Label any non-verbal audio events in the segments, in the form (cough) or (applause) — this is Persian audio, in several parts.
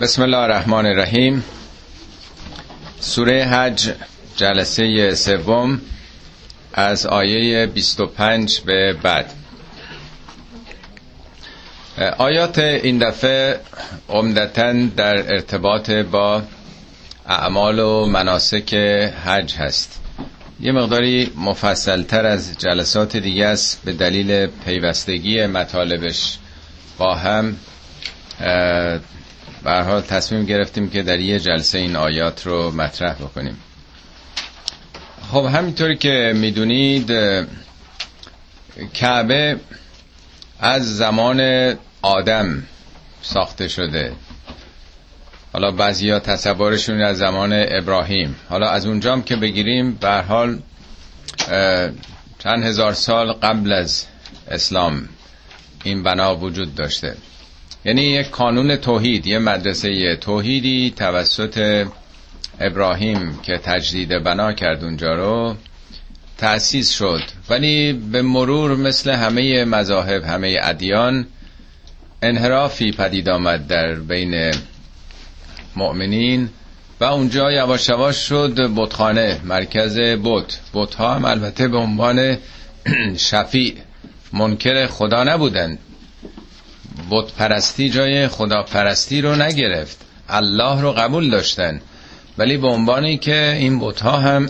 بسم الله الرحمن الرحیم. سوره حج جلسه سوم از آیه 25 به بعد. آیات این دفعه عمدتا در ارتباط با اعمال و مناسک حج هست. یه مقداری مفصلتر از جلسات دیگه است به دلیل پیوستگی مطالبش با هم به حال تصمیم گرفتیم که در یه جلسه این آیات رو مطرح بکنیم. خب همینطوری که می‌دونید کعبه از زمان آدم ساخته شده. حالا بعضی ها تصورشون از زمان ابراهیم. حالا از اونجام که بگیریم به حال چند هزار سال قبل از اسلام این بنا وجود داشته. یعنی یک قانون توحید یه مدرسه توحیدی توسط ابراهیم که تجدید بنا کرد اونجا رو تأسیس شد. ولی به مرور مثل همه مذاهب همه ادیان انحرافی پدید آمد در بین مؤمنین و اونجا یواش یواش شد بتخانه مرکز بت. بت ها هم البته به عنوان (clears throat) شفیع منکر خدا نبودند. بت پرستی جای خدا پرستی رو نگرفت. الله رو قبول داشتن. ولی به عنوانی که این بت ها هم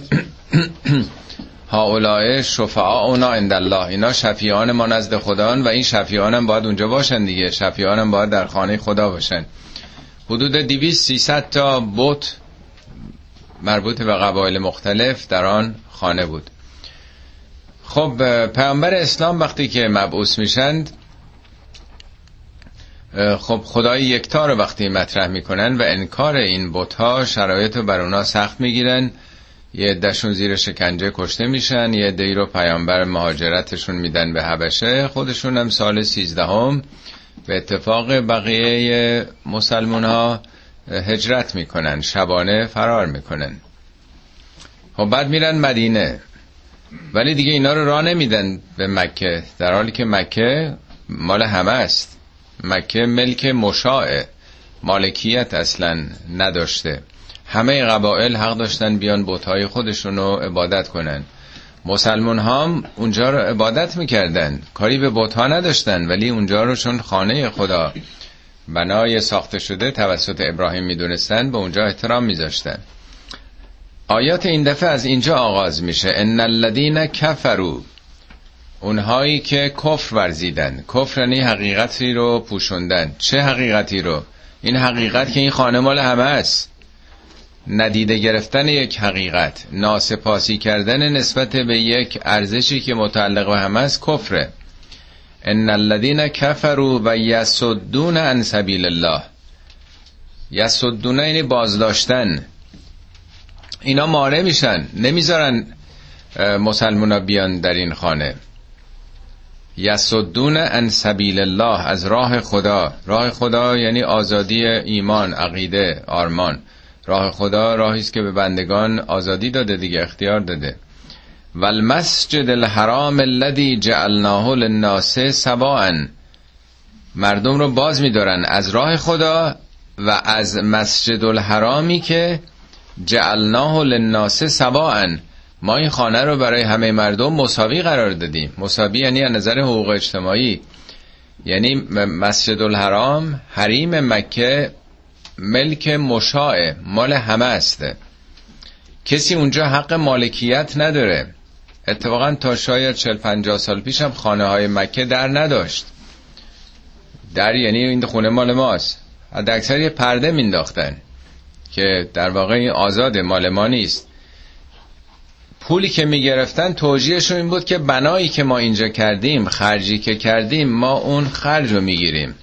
(clears throat) هاولای شفعا اونا عند الله اینا شفیعان ما نزد خدان و این شفیعان هم باید اونجا باشن دیگه. شفیعان هم باید در خانه خدا باشن. حدود 200 300 تا بت مربوط به قبایل مختلف در آن خانه بود. خب پیامبر اسلام وقتی که مبعوث میشند خب خدای یکتا رو وقتی مطرح می‌کنن و انکار این بتها شرایط رو بر اونا سخت می‌گیرن. یه دشون زیر شکنجه کشته میشن یه دی رو پیامبر مهاجرتشون میدن به حبشه. خودشون هم سال سیزدهم به اتفاق بقیه مسلمون ها هجرت می‌کنن شبانه فرار می‌کنن. خب بعد میرن مدینه. ولی دیگه اینا رو راه نمیدن به مکه. در حالی که مکه مال همه است. مکه ملک مشاعه مالکیت اصلا نداشته. همه قبایل حق داشتن بیان بتهای خودشون رو عبادت کنن. مسلمون هم اونجا رو عبادت می‌کردن. کاری به بتها نداشتن ولی اونجا رو چون خانه خدا بنای ساخته شده توسط ابراهیم می‌دونستن به اونجا احترام میذاشتن. آیات این دفعه از اینجا آغاز میشه. ان الذین کفروا اونهایی که کفر ورزیدن. کفر یعنی حقیقتی رو پوشوندن. چه حقیقتی رو؟ این حقیقت که این خانه مال همه است. ندیده گرفتن یک حقیقت ناسپاسی کردن نسبت به یک ارزشی که متعلق به همه است کفره. ان الذين كفروا و یسدون عن سبیل الله. یسدون یعنی بازداشتن. اینا ماره میشن. نمی‌ذارن مسلمونا بیان در این خانه. یسدون عن سبیل الله از راه خدا. راه خدا یعنی آزادی ایمان عقیده آرمان. راه خدا راهی است که به بندگان آزادی داده دیگه اختیار داده. و المسجد الحرام الذي جعلناه للناس سواء مردم رو باز میدارن از راه خدا و از مسجد الحرامی که جعلناه للناس سواء ما این خانه رو برای همه مردم مساوی قرار دادیم. مساوی یعنی از نظر حقوق اجتماعی. یعنی مسجد الحرام حریم مکه ملک مشاع مال همه است. کسی اونجا حق مالکیت نداره. اتفاقا تا شاید 40 50 سال پیش هم خانه های مکه در نداشت. در یعنی این خونه مال ماست. حد اکثر یه پرده مینداختن که در واقع این آزاد مال ما نیست. پولی که می‌گرفتن توجیهشون این بود که بنایی که ما اینجا کردیم خرجی که کردیم ما اون خرج رو می‌گیریم.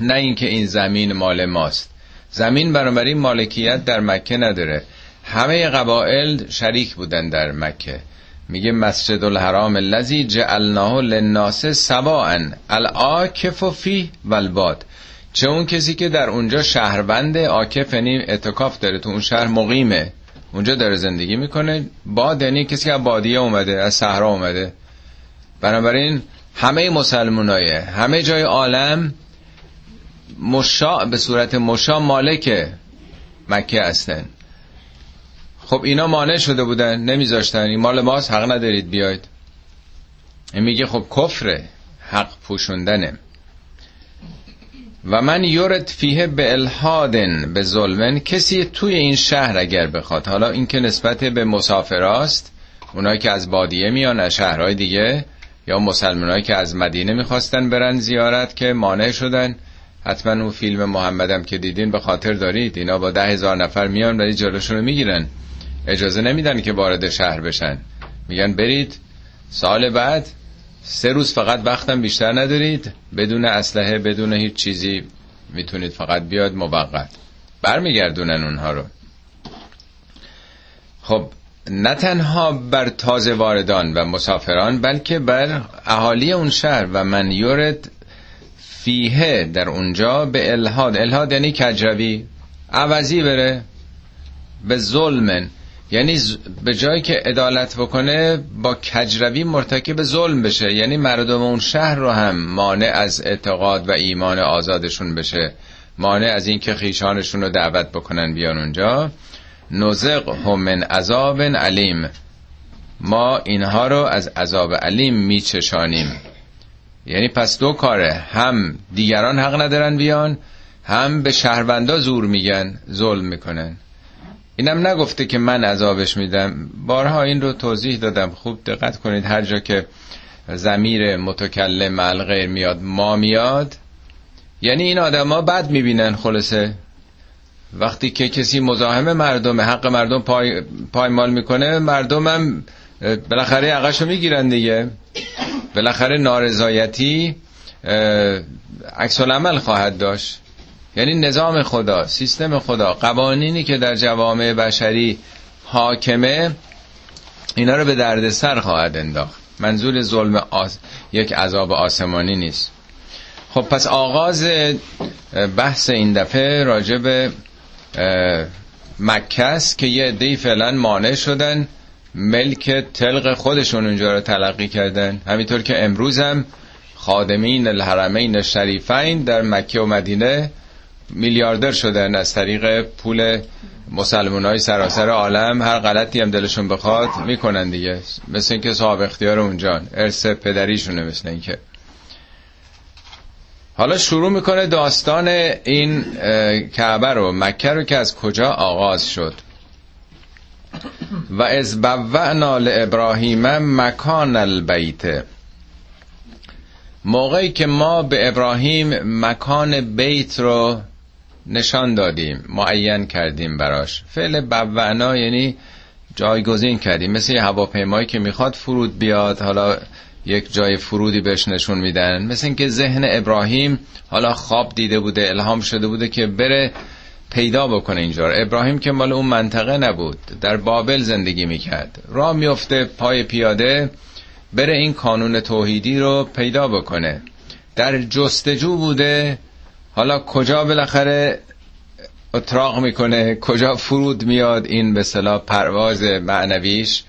نه اینکه این زمین مال ماست. زمین بنابراین مالکیت در مکه نداره. همه قبائل شریک بودن در مکه. میگه مسجد الحرام الذی جعلناه للناس سواء العاکف فی والباد چه اون کسی که در اونجا شهروند عاکف یعنی اعتکاف داره تو اون شهر مقیمه. اونجا داره زندگی می‌کنه. باد یعنی کسی که بادیه اومده از صحرا اومده. بنابراین همه مسلمانای همه جای عالم مشاع به صورت مشاع مالک مکه هستن. خب اینا مانع شده بودن نمیذاشتن. این مال ماست حق ندارید بیاید. میگه خب کفره حق پوشوندنه. و من یورد فیه به الهادن به ظلمن. کسی توی این شهر اگر بخواد. حالا این که نسبت به مسافراست اونایی که از بادیه میان از شهرهای دیگه یا مسلمانایی که از مدینه می‌خواستن برن زیارت که مانع شدن. حتما اون فیلم محمدم که دیدین به خاطر دارید. اینا با ده هزار نفر میان ولی جلوشون رو می‌گیرن. اجازه نمیدن که وارد شهر بشن. میگن برید. سال بعد سه روز فقط وقتم بیشتر ندارید. بدون اسلحه بدون هیچ چیزی می‌تونید فقط بیاد موقت. برمیگردونن اونها رو. خب نه تنها بر تازه واردان و مسافران بلکه بر اهالی اون شهر و من یورد فیه در اونجا به الهاد. الهاد یعنی کجروی. عوضی بره. به ظلمن یعنی به جایی که عدالت بکنه با کجروی مرتکب ظلم بشه. یعنی مردم اون شهر رو هم مانع از اعتقاد و ایمان آزادشون بشه. مانع از اینکه خیشانشون رو دعوت بکنن بیان اونجا. نزق هم من عذاب علیم. ما اینها رو از عذاب علیم میچشانیم. یعنی پس دو کاره. هم دیگران حق ندارن بیان هم به شهروندا زور میگن ظلم می‌کنن. اینم نگفته که من عذابش میدم. بارها این رو توضیح دادم. خوب دقت کنید. هر جا که زمیر متکلم غیر میاد ما میاد. یعنی این آدما بد می‌بینن خلاصه. وقتی که کسی مزاحم مردم حق مردم پای پایمال می‌کنه مردمم بالاخره عقشو می‌گیرن دیگه. بالاخره نارضایتی عکس عمل خواهد داشت. یعنی نظام خدا سیستم خدا قوانینی که در جوامع بشری حاکمه اینا رو به دردسر خواهد انداخت. منظور ظلم آس... یک عذاب آسمانی نیست. خب پس آغاز بحث این دفعه راجع به مکه است که یه عده‌ای فعلا مانع شدن. ملک تلق خودشون اونجا رو تلقی کردن. همینطور که امروز هم خادمین الحرمین شریفین در مکه و مدینه میلیاردر شدن از طریق پول مسلمان های سراسر عالم. هر غلطی هم دلشون بخواد می‌کنن دیگه. مثل اینکه صاحب اختیار اونجا ارث پدریشونه مثل اینکه. حالا شروع می‌کنه داستان این کعبه رو. مکه رو که از کجا آغاز شد. و از بوعنا لابراهیم مکان البیت. موقعی که ما به ابراهیم مکان بیت رو نشان دادیم معین کردیم براش. فعل بوعنا یعنی جایگزین کردیم. مثل یه هواپیمایی که می‌خواد فرود بیاد حالا یک جای فرودی بهش نشون میدن. مثل اینکه ذهن ابراهیم حالا خواب دیده بوده الهام شده بوده که بره پیدا بکنه اینجا ابراهیم که مال اون منطقه نبود در بابل زندگی می‌کرد. راه میفته پای پیاده بره این کانون توحیدی رو پیدا بکنه. در جستجو بوده حالا کجا بالاخره اتراق می‌کنه؟ کجا فرود میاد؟ این به صلاح پرواز معنویش.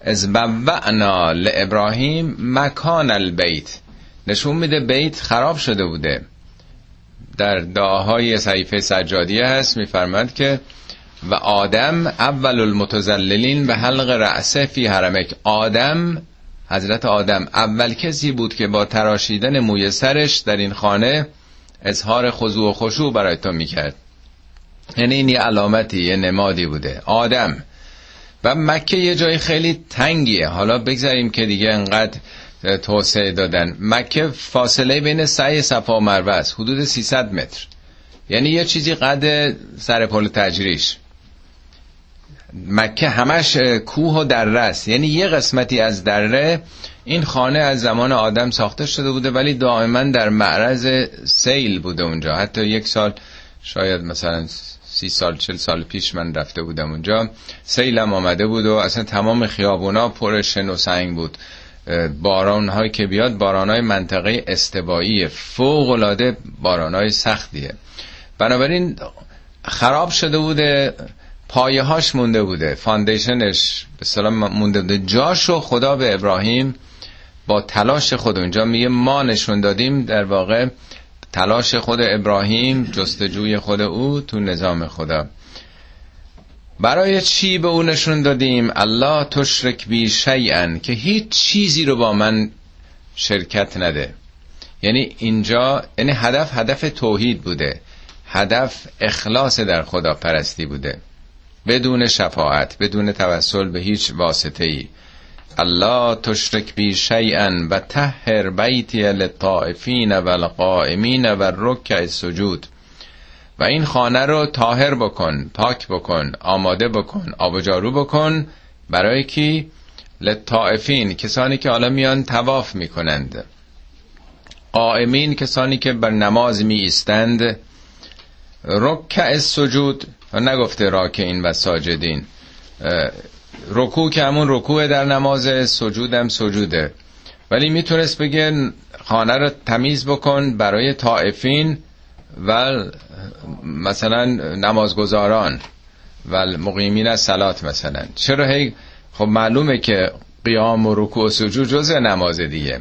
از بوعنا لابراهیم مکان البیت. نشون میده بیت خراب شده بوده. در دعاهای صحیفه سجادیه هست میفرماد که و آدم اول المتزللین به حلق رأسه فی حرمک. آدم حضرت آدم اول کسی بود که با تراشیدن موی سرش در این خانه اظهار خضوع و خشوع برای تو می‌کرد. یعنی این یه علامتی یه نمادی بوده. آدم. و مکه یه جای خیلی تنگیه. حالا بگذاریم که دیگه انقدر توسعه دادن. مکه فاصله بین سعی صفا و مروه حدود 300 متر. یعنی یه چیزی قد سر پل تجریش. مکه همش کوه و دره است. یعنی یه قسمتی از دره این خانه از زمان آدم ساخته شده بوده ولی دائما در معرض سیل بوده اونجا. حتی یک سال شاید مثلا سی سال چل سال پیش من رفته بودم اونجا سیلم آمده بود و اصلا تمام خیابونا پر شن و سنگ بود. باران هایی که بیاد باران های منطقه استوایی فوق العاده باران های سختیه. بنابراین خراب شده بوده. پایه هاش مونده بوده. foundation ش به اصطلاح مونده بوده. جاشو خدا به ابراهیم با تلاش خود اونجا میگه ما نشون دادیم در واقع تلاش خود ابراهیم جستجوی خود او تو نظام خدا. برای چی به او نشون دادیم؟ الله تشرک بی شیئا که هیچ چیزی رو با من شرکت نده. یعنی اینجا یعنی هدف هدف توحید بوده. هدف اخلاص در خدا پرستی بوده. بدون شفاعت بدون توسل به هیچ واسطه ای الله تشرک بی شیئا و تهر بیتی للطائفین و القائمین و رکع سجود و این خانه رو تاهر بکن پاک بکن آماده بکن آب و جارو بکن. برای کی? لطائفین کسانی که حالا میان تواف می‌کنند. قائمین کسانی که بر نماز می ایستند رکع سجود نگفته راکعین و ساجدین. رکوع که همون رکوع در نماز سجودم سجوده. ولی می‌تونست بگه خانه رو تمیز بکن برای طائفین و مثلا نمازگزاران و مقیمین از سلات مثلا. چرا هی خب معلومه که قیام و رکوع و سجود جز نماز دیگه.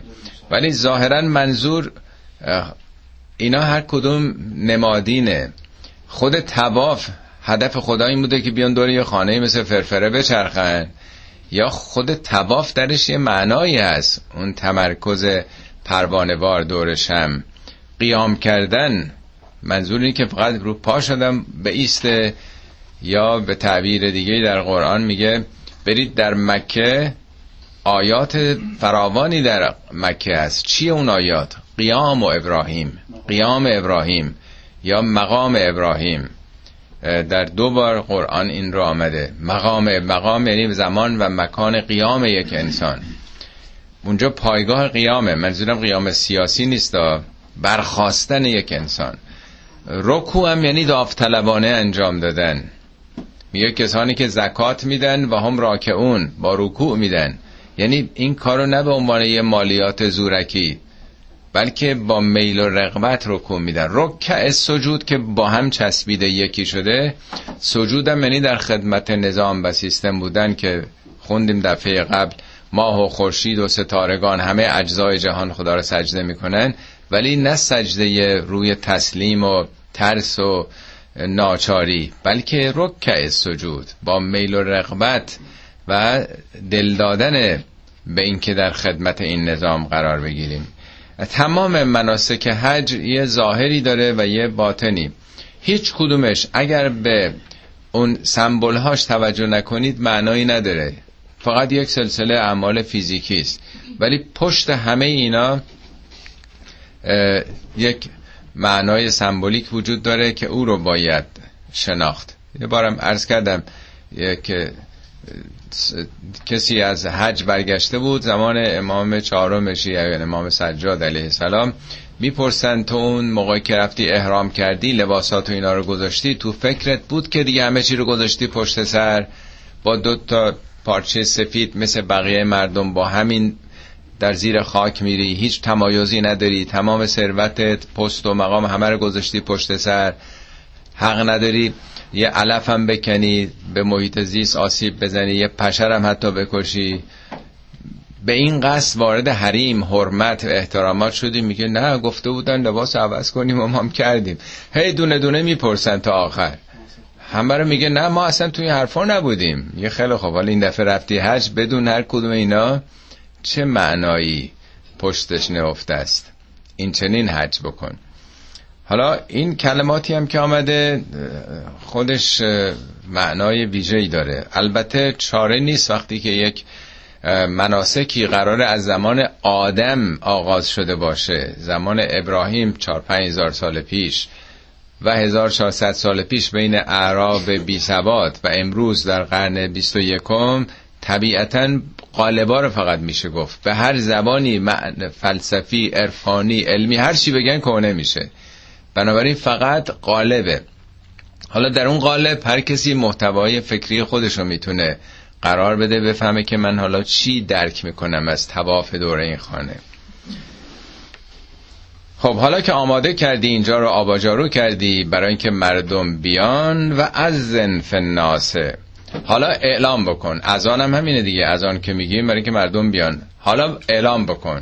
ولی ظاهرا منظور اینا هر کدوم نمادینه. خود تواف هدف خدا این بوده که بیان دور یه خانه مثل فرفره بچرخن. یا خود تواف درش یه معنایی هست. اون تمرکز پروانوار دورشم. قیام کردن. منظور اینه که فقط رو پا شدم به ایسته یا به تعبیر دیگه در قرآن میگه برید در مکه. آیات فراوانی در مکه هست. چی اون آیات؟ قیام و ابراهیم. قیام ابراهیم یا مقام ابراهیم. در دو بار قرآن این رو آمده. مقام مقام یعنی زمان و مکان قیام یک انسان. اونجا پایگاه قیامه. منظورم قیام سیاسی نیست برخواستن یک انسان. رکو هم یعنی داوطلبانه انجام دادن. میگه کسانی که زکات میدن و هم راکعون با رکوع میدن. یعنی این کارو نه به عنوان یه مالیات زورکی. بلکه با میل و رغبت رکوع میدن. رکع سجود که با هم چسبیده یکی شده سجودم یعنی در خدمت نظام و سیستم بودن که خوندیم دفعه قبل ماه و خورشید و ستارگان همه اجزای جهان خدا رو سجده می‌کنن. ولی نه سجده روی تسلیم و ترس و ناچاری بلکه رکع سجود با میل و رغبت و دل دادن به اینکه در خدمت این نظام قرار بگیریم. تمام مناسک حج یه ظاهری داره و یه باطنی. هیچ کدومش اگر به اون سمبل هاش توجه نکنید معنایی نداره. فقط یک سلسله اعمال فیزیکی است. ولی پشت همه اینا یک معنای سمبولیک وجود داره که او رو باید شناخت. یه بارم عرض کردم که کسی از حج برگشته بود زمان امام چهارم شیعه یعنی امام سجاد علیه السلام می‌پرسن تو اون موقع که رفتی احرام کردی لباسات و اینا رو گذاشتی تو فکرت بود که دیگه همه چی رو گذاشتی پشت سر؟ با دو تا پارچه سفید مثل بقیه مردم با همین در زیر خاک میری هیچ تمایزی نداری تمام ثروتت پست و مقام همه رو گذاشتی پشت سر حق نداری. یه علف هم بکنی به محیط زیست آسیب بزنی یه پشر هم حتی بکشی. به این قصد وارد حریم حرمت و احترامات شدی میگه نه گفته بودن لباس عوض کنیم و ما هم کردیم. هی دونه دونه می‌پرسن تا آخر. همه رو میگه نه ما اصلا توی حرفا نبودیم. یه خیلی خوب. حالا این دفعه رفتی حج بدون هر کدوم اینا چه معنایی پشتش نهفته است؟ این چنین حج بکن. حالا این کلماتی هم که آمده خودش معنای ویژه‌ای داره. البته چاره نیست وقتی که یک مناسکی قرار از زمان آدم آغاز شده باشه. زمان ابراهیم 4 هزار سال پیش و 1400 سال پیش بین اعراب بی سواد و امروز در قرن 21 طبیعتا قالبا رو فقط میشه گفت. به هر زبانی فلسفی عرفانی علمی هر چی بگن کنه میشه. بنابراین فقط قالبه حالا در اون قالب هر کسی محتوای فکری خودش رو می‌تونه قرار بده بفهمه که من حالا چی درک می‌کنم از تواف دوره این خانه. خب حالا که آماده کردی اینجا رو آباجارو کردی برای اینکه مردم بیان و از فناسه حالا اعلام بکن. اذان هم همینه دیگه. اذان که میگیم برای اینکه مردم بیان. حالا اعلام بکن.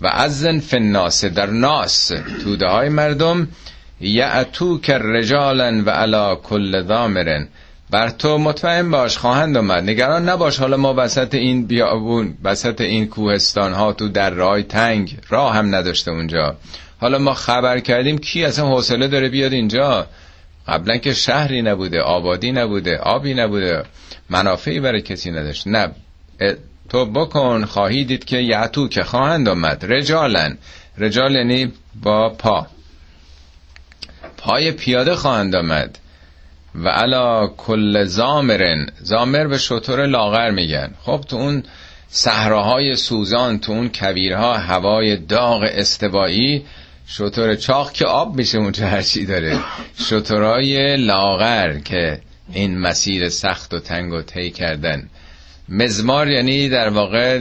و ازن فناس در ناس توده های مردم یعتو که رجالن و علا کل دامرن بر تو مطمئن باش خواهند آمد. نگران نباش حالا ما وسط این بیابون وسط این کوهستان ها تو در راه تنگ راه هم نداشته اونجا. حالا ما خبر کردیم کی اصلا حوصله داره بیاد اینجا. قبلا که شهری نبوده آبادی نبوده آبی نبوده. منافعی برای کسی نداشت. نه تو بکن خواهی دید که یعتو که خواهند آمد. رجالن. رجال یعنی با پا. پای پیاده خواهند آمد. و علا کل زامرن. زامر به شطور لاغر میگن. خب تو اون صحراهای سوزان تو اون کویرها هوای داغ استوایی شطور چاق که آب میشه اونجا هرچی داره. شطورهای لاغر که این مسیر سخت و تنگ و طی کردن. مزمار یعنی در واقع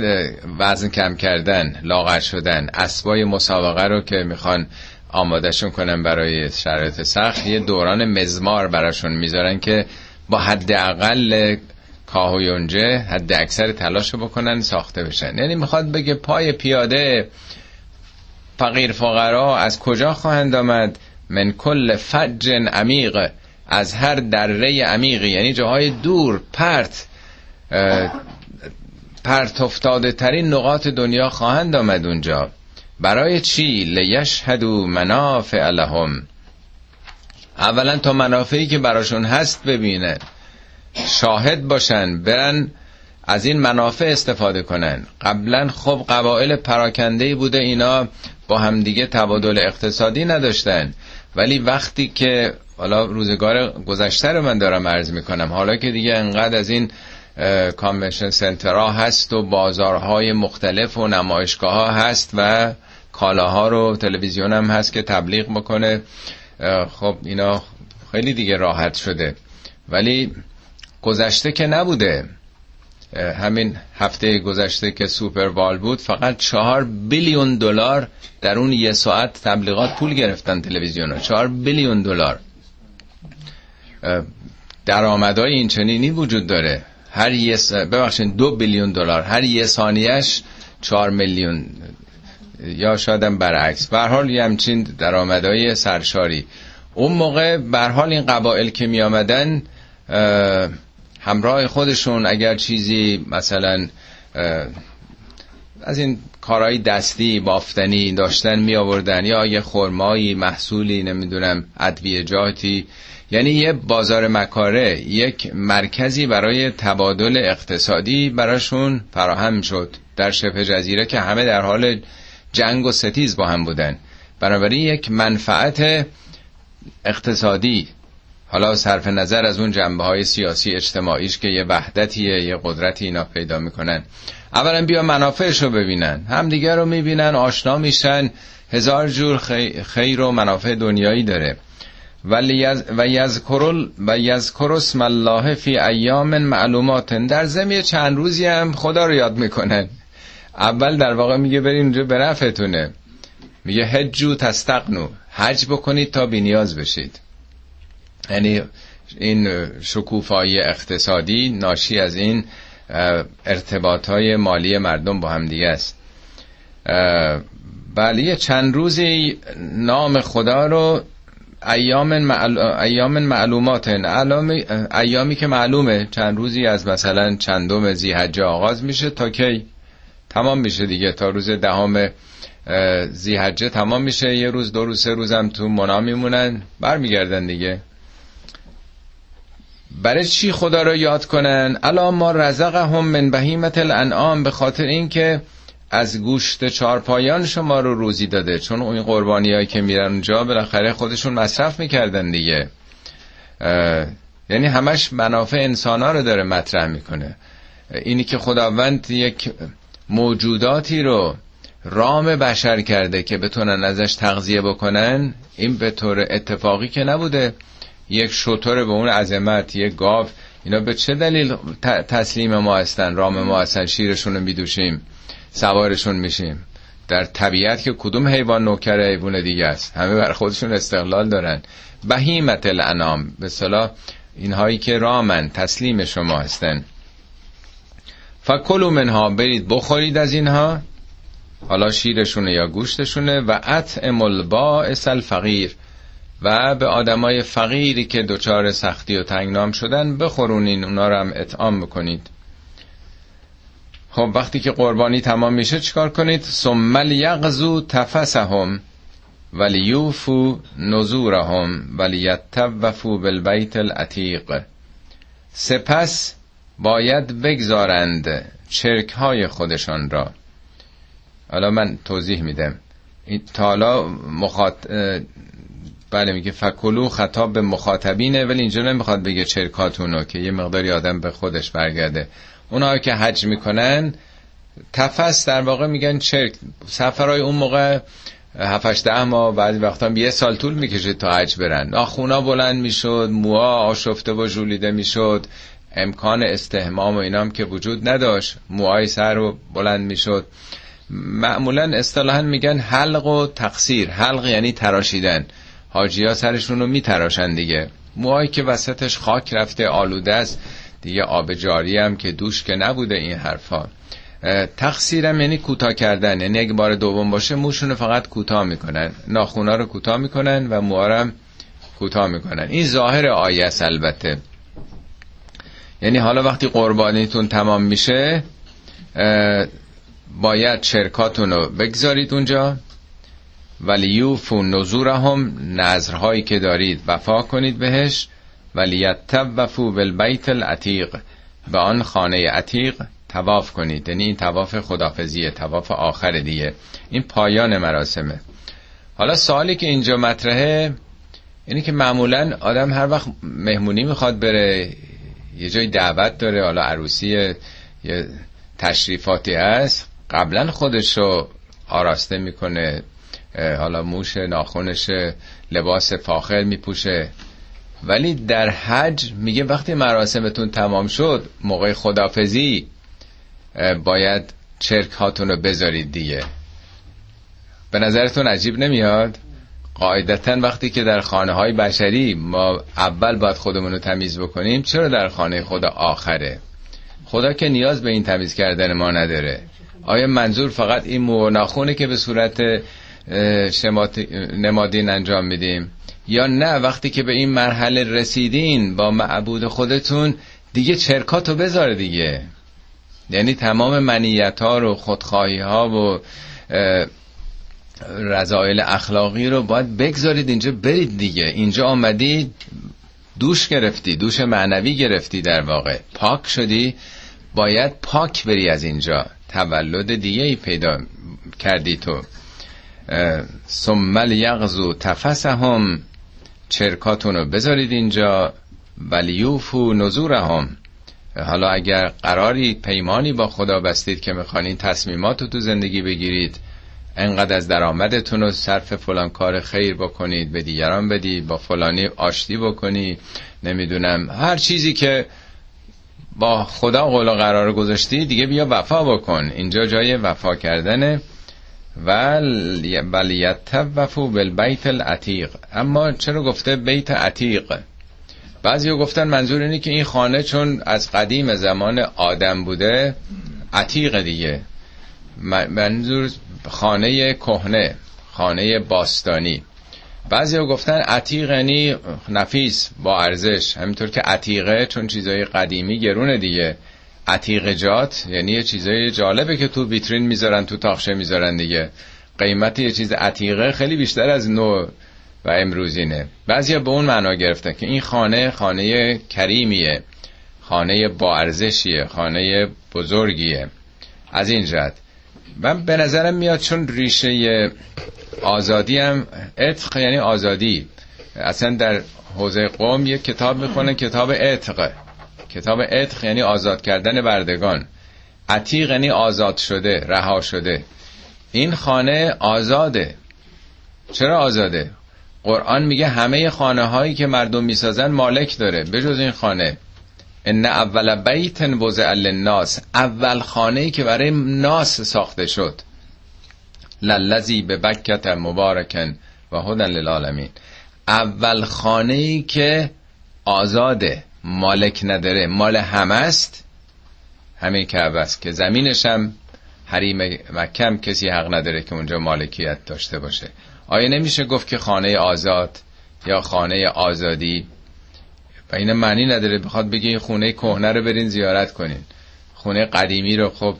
وزن کم کردن لاغر شدن. اسبای مسابقه رو که می‌خوان آمادهشون کنن برای شرایط سخت یه دوران مزمار براشون می‌ذارن که با حداقل کاه و یونجه حد اکثر تلاش بکنن ساخته بشن. یعنی می‌خواد بگه پای پیاده فقیر فقرا از کجا خواهند آمد؟ من کل فج عمیق از هر دره عمیقی. یعنی جاهای دور پرت پرت ترین نقاط دنیا خواهند آمد اونجا. برای چی؟ لیشهدو منافع لهم. اولا تا منافعی که براشون هست ببینه. شاهد باشن برن از این منافع استفاده کنن. قبلا خب قبایل پراکنده بوده اینا با همدیگه تبادل اقتصادی نداشتن. ولی وقتی که حالا روزگار گذشته رو من دارم عرض می‌کنم حالا که دیگه انقدر از این کانونشن سنترها هست و بازارهای مختلف و نمایشگاه ها هست و کالاها رو تلویزیون هم هست که تبلیغ بکنه. خب اینا خیلی دیگه راحت شده. ولی گذشته که نبوده. همین هفته گذشته که سوپر وال بود فقط چهار بیلیون دلار در اون یه ساعت تبلیغات پول گرفتن تلویزیون ها چهار بیلیون دلار. درآمدهای این چنینی وجود داره. هر یه ببخشید دو بیلیون دلار. هر یه ثانیهش چهار میلیون. یا شاید برعکس. به حال یه همچین درآمدهای سرشاری. اون موقع به حال این قبایل که می آمدن همراه خودشون اگر چیزی مثلا از این کارهای دستی بافتنی داشتن می آوردن یا یه خرمایی محصولی نمی‌دونم ادویجاتی یعنی یه بازار مکاره یک مرکزی برای تبادل اقتصادی براشون فراهم شد در شبه جزیره که همه در حال جنگ و ستیز با هم بودن. بنابراین یک منفعت اقتصادی. حالا صرف نظر از اون جنبه های سیاسی اجتماعیش که یه وحدتیه یه قدرتی اینا پیدا می‌کنن. اولا بیا منافعش رو ببینن. همدیگه رو می‌بینن آشنا میشن. هزار جور خیر و منافع دنیایی داره. و یذکر و یذکر اسم الله فی ایام معلومات. در زمین چند روزی هم خدا رو یاد می‌کنن اول در واقع میگه بریم اونجا به نفعتونه میگه حجو تستقنو حج بکنید تا بینیاز بشید. یعنی این شکوفایی اقتصادی ناشی از این ارتباط های مالی مردم با هم دیگه است. بله چند روزی نام خدا رو ایام, معل... ایام معلومات. ایامی که معلومه. چند روزی از مثلا چندم زیحجه آغاز میشه تا کی تمام میشه دیگه. تا روز دهم زیحجه تمام میشه. یه روز دو روز سه روزم تو منا میمونن. برمیگردن دیگه. برای چی خدا رو یاد کنن؟ الا ما رزقهم من بهیمت الانعام. به خاطر اینکه از گوشت چارپایان شما رو روزی داده چون این قربانی هایی که میرن اونجا بالاخره خودشون مصرف می‌کردن دیگه. یعنی همش منافع انسان ها رو داره مطرح می‌کنه. اینی که خداوند یک موجوداتی رو رام بشر کرده که بتونن ازش تغذیه بکنن این به طور اتفاقی که نبوده. یک شطور به اون عظمت یک گاو. اینا به چه دلیل تسلیم ما هستن؟ رام ما هستن؟ شیرشون رو میدوشیم. سوارشون میشیم. در طبیعت که کدوم حیوان نوکر حیوان دیگه است؟ همه بر خودشون استقلال دارن. بهیمت الانام. به صلاح اینهایی که رامن تسلیم شما هستن. فکلوا منها برید بخورید از اینها. حالا شیرشونه یا گوشتشونه. و اطعم البائس الفقیر. و به آدمای فقیری که دچار سختی و تنگنام شدن بخورونین. اونا رو هم اطعام بکنید. خب وقتی که قربانی تمام میشه چیکار کنید؟ ثم یغزو تفسهم ولیوفو نزورهم ولیتوفو بالبیت العتیق. سپس باید بگذارند چرک های خودشان را. حالا من توضیح میدم. این تالا مخاط... بله میگه فکلو خطاب به مخاطبینه ولی اینجا نمی‌خواد بگه چرکاتونو که یه مقداری آدم به خودش برگرده. اونا که حج می‌کنن تفس در واقع میگن چرک سفرهای اون موقع هفتش ده ماه بعضی وقتا یه سال طول می‌کشه تا حج برن. ناخونا بلند می‌شد موها آشفته و جولیده می‌شد امکان استهمام و اینام که وجود نداشت موهای سر رو بلند می‌شد. معمولا اصطلاحا میگن حلق و تقصیر. حلق یعنی تراشیدن. حاجی ها سرشون رو میتراشن دیگه. موهایی که وسطش خاک رفته آلوده است. دیگه آب جاری هم که دوش که نبوده این حرفا. تقصیرم یعنی کوتاه کردن. یعنی اگه بار دوم باشه موشون فقط کوتاه می‌کنن. ناخونا رو کوتاه می‌کنن و موارم کوتاه می‌کنن. این ظاهر آیه است البته. یعنی حالا وقتی قربانیتون تمام میشه باید شرکاتون رو بگذارید اونجا. ولی یوفو نزورهم نظرهایی که دارید وفا کنید بهش. ولی یتوفو بالبیت العتیق. به آن خانه عتیق تواف کنید. یعنی این تواف خدافزیه تواف آخر دیگه این پایان مراسمه. حالا سوالی که اینجا مطرحه اینه که معمولا آدم هر وقت مهمونی می‌خواد بره یه جای دعوت داره حالا عروسی یه تشریفاتی هست قبلا خودش رو آراسته می‌کنه حالا موش ناخونش لباس فاخر میپوشه. ولی در حج میگه وقتی مراسمتون تمام شد موقع خدافزی باید چرک هاتون رو بذارید دیگه. به نظرتون عجیب نمیاد؟ قاعدتا وقتی که در خانه های بشری ما اول باید خودمون رو تمیز بکنیم چرا در خانه خدا آخره؟ خدا که نیاز به این تمیز کردن ما نداره. آیا منظور فقط این مو ناخونه که به صورت نمادین انجام میدیم؟ یا نه وقتی که به این مرحله رسیدین با معبود خودتون دیگه چرکاتو بذار دیگه. یعنی تمام منیت ها رو خودخواهی ها و رضایل اخلاقی رو باید بگذارید اینجا برید دیگه. اینجا آمدید دوش گرفتی دوش معنوی گرفتی در واقع. پاک شدی باید پاک بری از اینجا. تولد دیگه ای پیدا کردی تو. سمل یغزو تفسهم. چرکاتون رو بذارید اینجا. ولیوفو نزورهم. حالا اگر قراری پیمانی با خدا بستید که می‌خوانین تصمیمات تو زندگی بگیرید. انقدر از درآمدتون رو صرف فلان کار خیر بکنید به دیگران بدی با فلانی آشتی بکنی. نمی‌دونم هر چیزی که با خدا قول و قرار گذاشتی دیگه بیا وفا بکن. اینجا جای وفا کردنه. و وفو بالبیت العتیق. اما چرا گفته بیت عتیق؟ بعضی گفتن منظور اینه که این خانه چون از قدیم زمان آدم بوده عتیق دیگه. منظور خانه کهنه خانه باستانی. بعضی گفتن عتیق یعنی نفیس با ارزش. همینطور که عتیقه چون چیزای قدیمی گرونه دیگه. عتیقجات یعنی یه چیزای جالبه که تو ویترین می‌ذارن تو تاخشه می‌ذارن دیگه. قیمت یه چیز عتیقه خیلی بیشتر از نو و امروزینه بعضیا به اون معنا گرفتن که این خانه خانه کریمیه خانه با ارزشیه خانه بزرگیه. از این جهت. من به نظرم میاد چون ریشه آزادی هم عتق یعنی آزادی. اصلا در حوزه قوم یک کتاب می‌کنه کتاب عتق. کتاب عتق یعنی آزاد کردن بردگان. عتیق یعنی آزاد شده رها شده. این خانه آزاده. چرا آزاده؟ قرآن میگه همه خانه هایی که مردم می‌سازن مالک داره. بجز این خانه. ان اول بیت وضع للناس. اول خانه ای که برای ناس ساخته شد. للذی به بکت مبارکن و هدن للعالمین. اول خانه ای که آزاده. مالک نداره مال همه است. همین کعبه است که زمینش هم حریم مکم کسی حق نداره که اونجا مالکیت داشته باشه. آیا نمیشه گفت که خانه آزاد یا خانه آزادی؟ و این معنی نداره. بخواد بگی خونه کهنه رو برین زیارت کنین. خونه قدیمی رو خب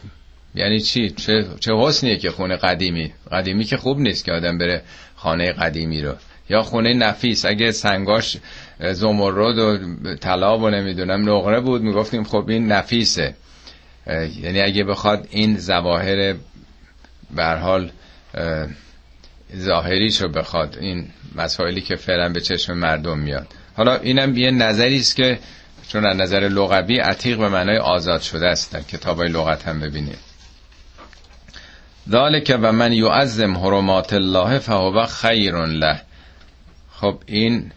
یعنی چی؟ چه, چه حسنیه که خونه قدیمی؟ قدیمی که خوب نیست که آدم بره خانه قدیمی رو. یا خونه نفیس. اگه سنگاش زمرد و طلا و نمی‌دونم نقره بود. می‌گفتیم خب این نفیسه. یعنی اگه بخواد این زواهر حال ظاهریشو بخواد این مسائلی که فعلا به چشم مردم میاد. حالا اینم یه نظری است که چون از نظر لغوی عتیق به معنای آزاد شده است در کتاب لغت هم ببینید. ذالک و من یعظم حرمات الله فهو خیر له. خب این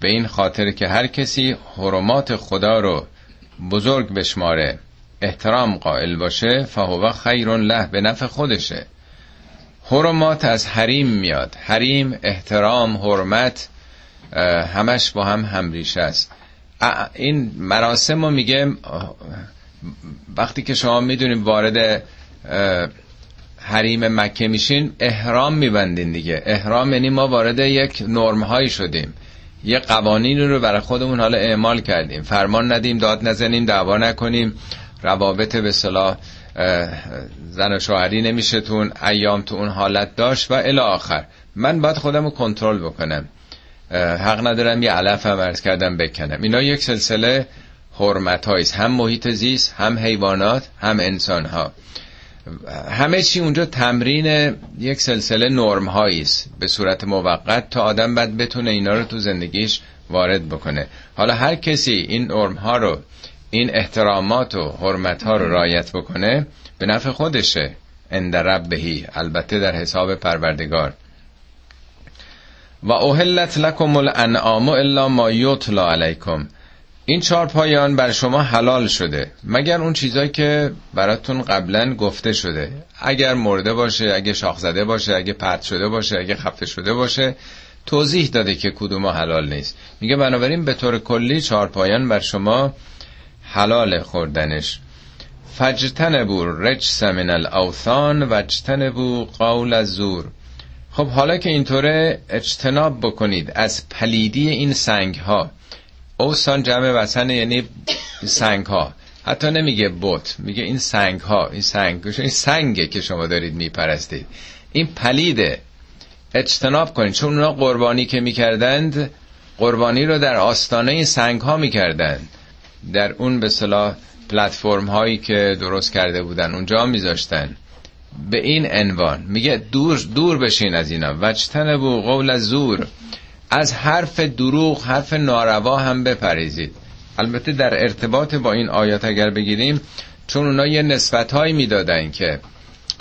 به این خاطر که هر کسی حرمات خدا رو بزرگ بشماره احترام قائل باشه فهو خیر له به نفع خودشه. حرمات از حریم میاد. حریم احترام حرمت همش با هم همریشه است. این مراسم رو میگه وقتی که شما می‌دونید وارد حریم مکه میشین احرام میبندین دیگه. احرام یعنی ما وارد یک نرم هایی شدیم. یه قوانین رو برای خودمون حالا اعمال کردیم. فرمان ندیم داد نزنیم دعوا نکنیم. روابط به صلاح زن و شوهری نمیشه تون ایام تو اون حالت داشت و الی آخر. من باید خودم رو کنترل بکنم. حق ندارم یه علف هم ارز کردم بکنم. اینا یک سلسله حرمت هم محیط زیست هم حیوانات هم انسان ها همه چی اونجا تمرین یک سلسله نرم است. به صورت موقت تا آدم بعد بتونه اینا رو تو زندگیش وارد بکنه. حالا هر کسی این نرم ها رو این احترامات و حرمت ها رو رایت بکنه به نفع خودشه. اند ربهی البته در حساب پروردگار. و اوهلت لکم الانعام الا ما یطلا علیکم. این چهار پایان بر شما حلال شده. مگر اون چیزایی که براتون قبلا گفته شده. اگر مرده باشه اگه شاخ زده باشه اگه پرت شده باشه اگه خفه شده باشه توضیح داده که کدوم حلال نیست. میگه بنابراین به طور کلی چهار پایان بر شما حلال خوردنش. فجتنبو رجس من الاوثان وجتنبو قول الزور. خب حالا که اینطوره اجتناب بکنید از پلیدی این سنگ ها اوسان جمع وسن یعنی سنگ ها حتی نمیگه بوت میگه این سنگ ها این سنگ این سنگه که شما دارید میپرستید. این پلیده اجتناب کنید. چون اونا قربانی که می‌کردند قربانی رو در آستانه این سنگ ها می‌کردند. در اون به صلاح پلتفرم هایی که درست کرده بودن اونجا میذاشتن. به این عنوان. میگه دور دور بشین از اینا. وجتن بو قول زور از حرف دروغ حرف ناروا هم بپریزید البته در ارتباط با این آیات اگر بگیریم چون اونا یه نسبت هایی می‌دادن که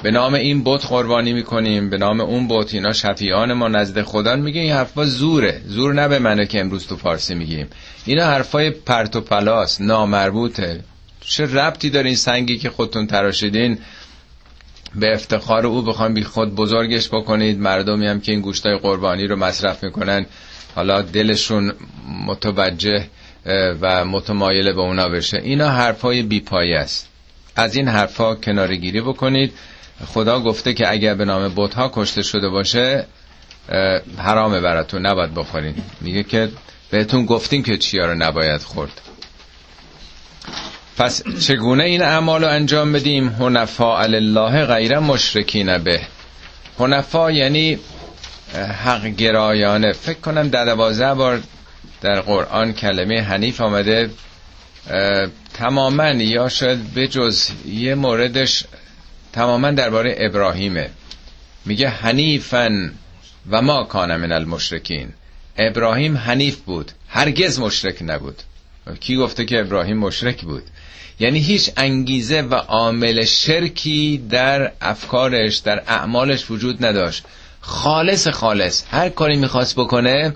به نام این بت قربانی می‌کنیم به نام اون بت اینا شفیعان ما نزد خدا میگه این حرفا زوره. زور نه به منه که امروز تو فارسی میگیم. اینا حرفای پرت و پلاس نامربوطه. چه ربطی داره این سنگی که خودتون تراشیدین؟ به افتخار او بخوام بی خود بزرگش بکنید. مردمی هم که این گوشتای قربانی رو مصرف می‌کنن حالا دلشون متوجه و متمایل به اونا بشه. اینا حرفای بیپایی است. از این حرفا کنارگیری بکنید. خدا گفته که اگر به نام بتها کشته شده باشه حرامه براتون. نباید بخورین. میگه که بهتون گفتیم که چیا رو نباید خورد. پس چگونه این اعمال رو انجام بدیم؟ هنفا الله غیر مشرکین به. هنفا یعنی حق گرایانه. فکر کنم در دوازده بار در قرآن کلمه حنیف آمده تماما یا شاید جز یه موردش تماما درباره ابراهیمه. میگه حنیفن و ما کان من المشرکین. ابراهیم حنیف بود. هرگز مشرک نبود. کی گفته که ابراهیم مشرک بود؟ یعنی هیچ انگیزه و عامل شرکی در افکارش در اعمالش وجود نداشت. خالص خالص هر کاری می‌خواست بکنه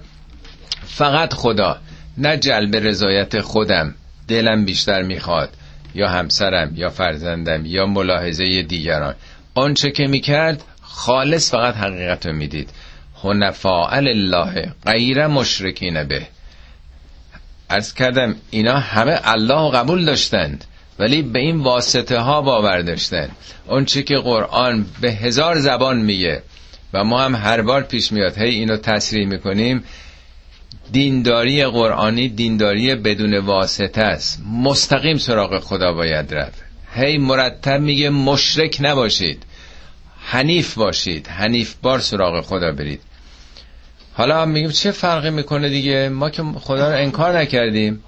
فقط خدا نه جلب رضایت خودم. دلم بیشتر می‌خواد یا همسرم یا فرزندم یا ملاحظه دیگران. آنچه که می‌کرد خالص فقط حقیقت رو می‌دید. هنفاء الله غیر مشرکین به. ارز کردم اینا همه الله قبول داشتند. ولی به این واسطه ها باور داشتن. اون چی که قرآن به هزار زبان میگه و ما هم هر بار پیش میاد هی اینو تصریح می‌کنیم دینداری قرآنی دینداری بدون واسطه است. مستقیم سراغ خدا باید رفت. هی مرتب میگه مشرک نباشید. حنیف باشید. حنیف بار سراغ خدا برید. حالا میگیم چه فرقی می‌کنه دیگه؟ ما که خدا رو انکار نکردیم.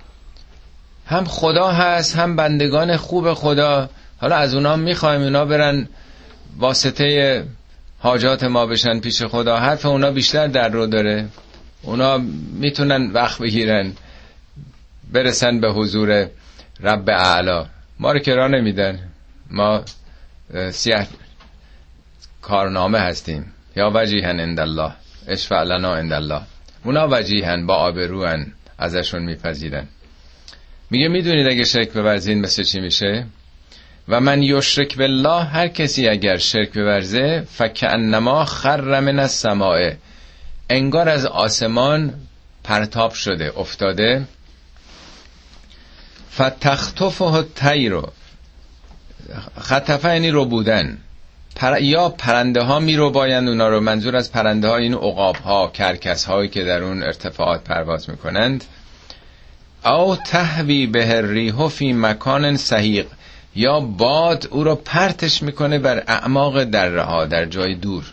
هم خدا هست هم بندگان خوب خدا. حالا از اونا می‌خوایم اونا برن واسطه حاجات ما بشن پیش خدا. حرف اونا بیشتر در رو داره. اونا می‌تونن وقت بگیرن برسن به حضور رب اعلا. ما رو که را نمیدن. ما سیاه کارنامه هستیم. یا وجیهن اند الله اشفع لنا اند الله اونا وجیهن با آبروان ازشون میپذیرن. میگه می‌دونید اگه شرک بورزین مثل چی میشه؟ و من یشرک بالله هر کسی اگر شرک بورزه فکعنما خر من السماء. انگار از آسمان پرتاب شده افتاده. فتختفه رو خطفه یعنی رو بودن. پر... یا پرنده ها می رو باید اونا رو. منظور از پرنده ها این اقاب ها کرکس هایی که در اون ارتفاعات پرواز می‌کنند. او تهوی به ریحو فی مکان صحیق یا باد او رو پرتش می‌کنه بر اعماق دره ها در جای دور.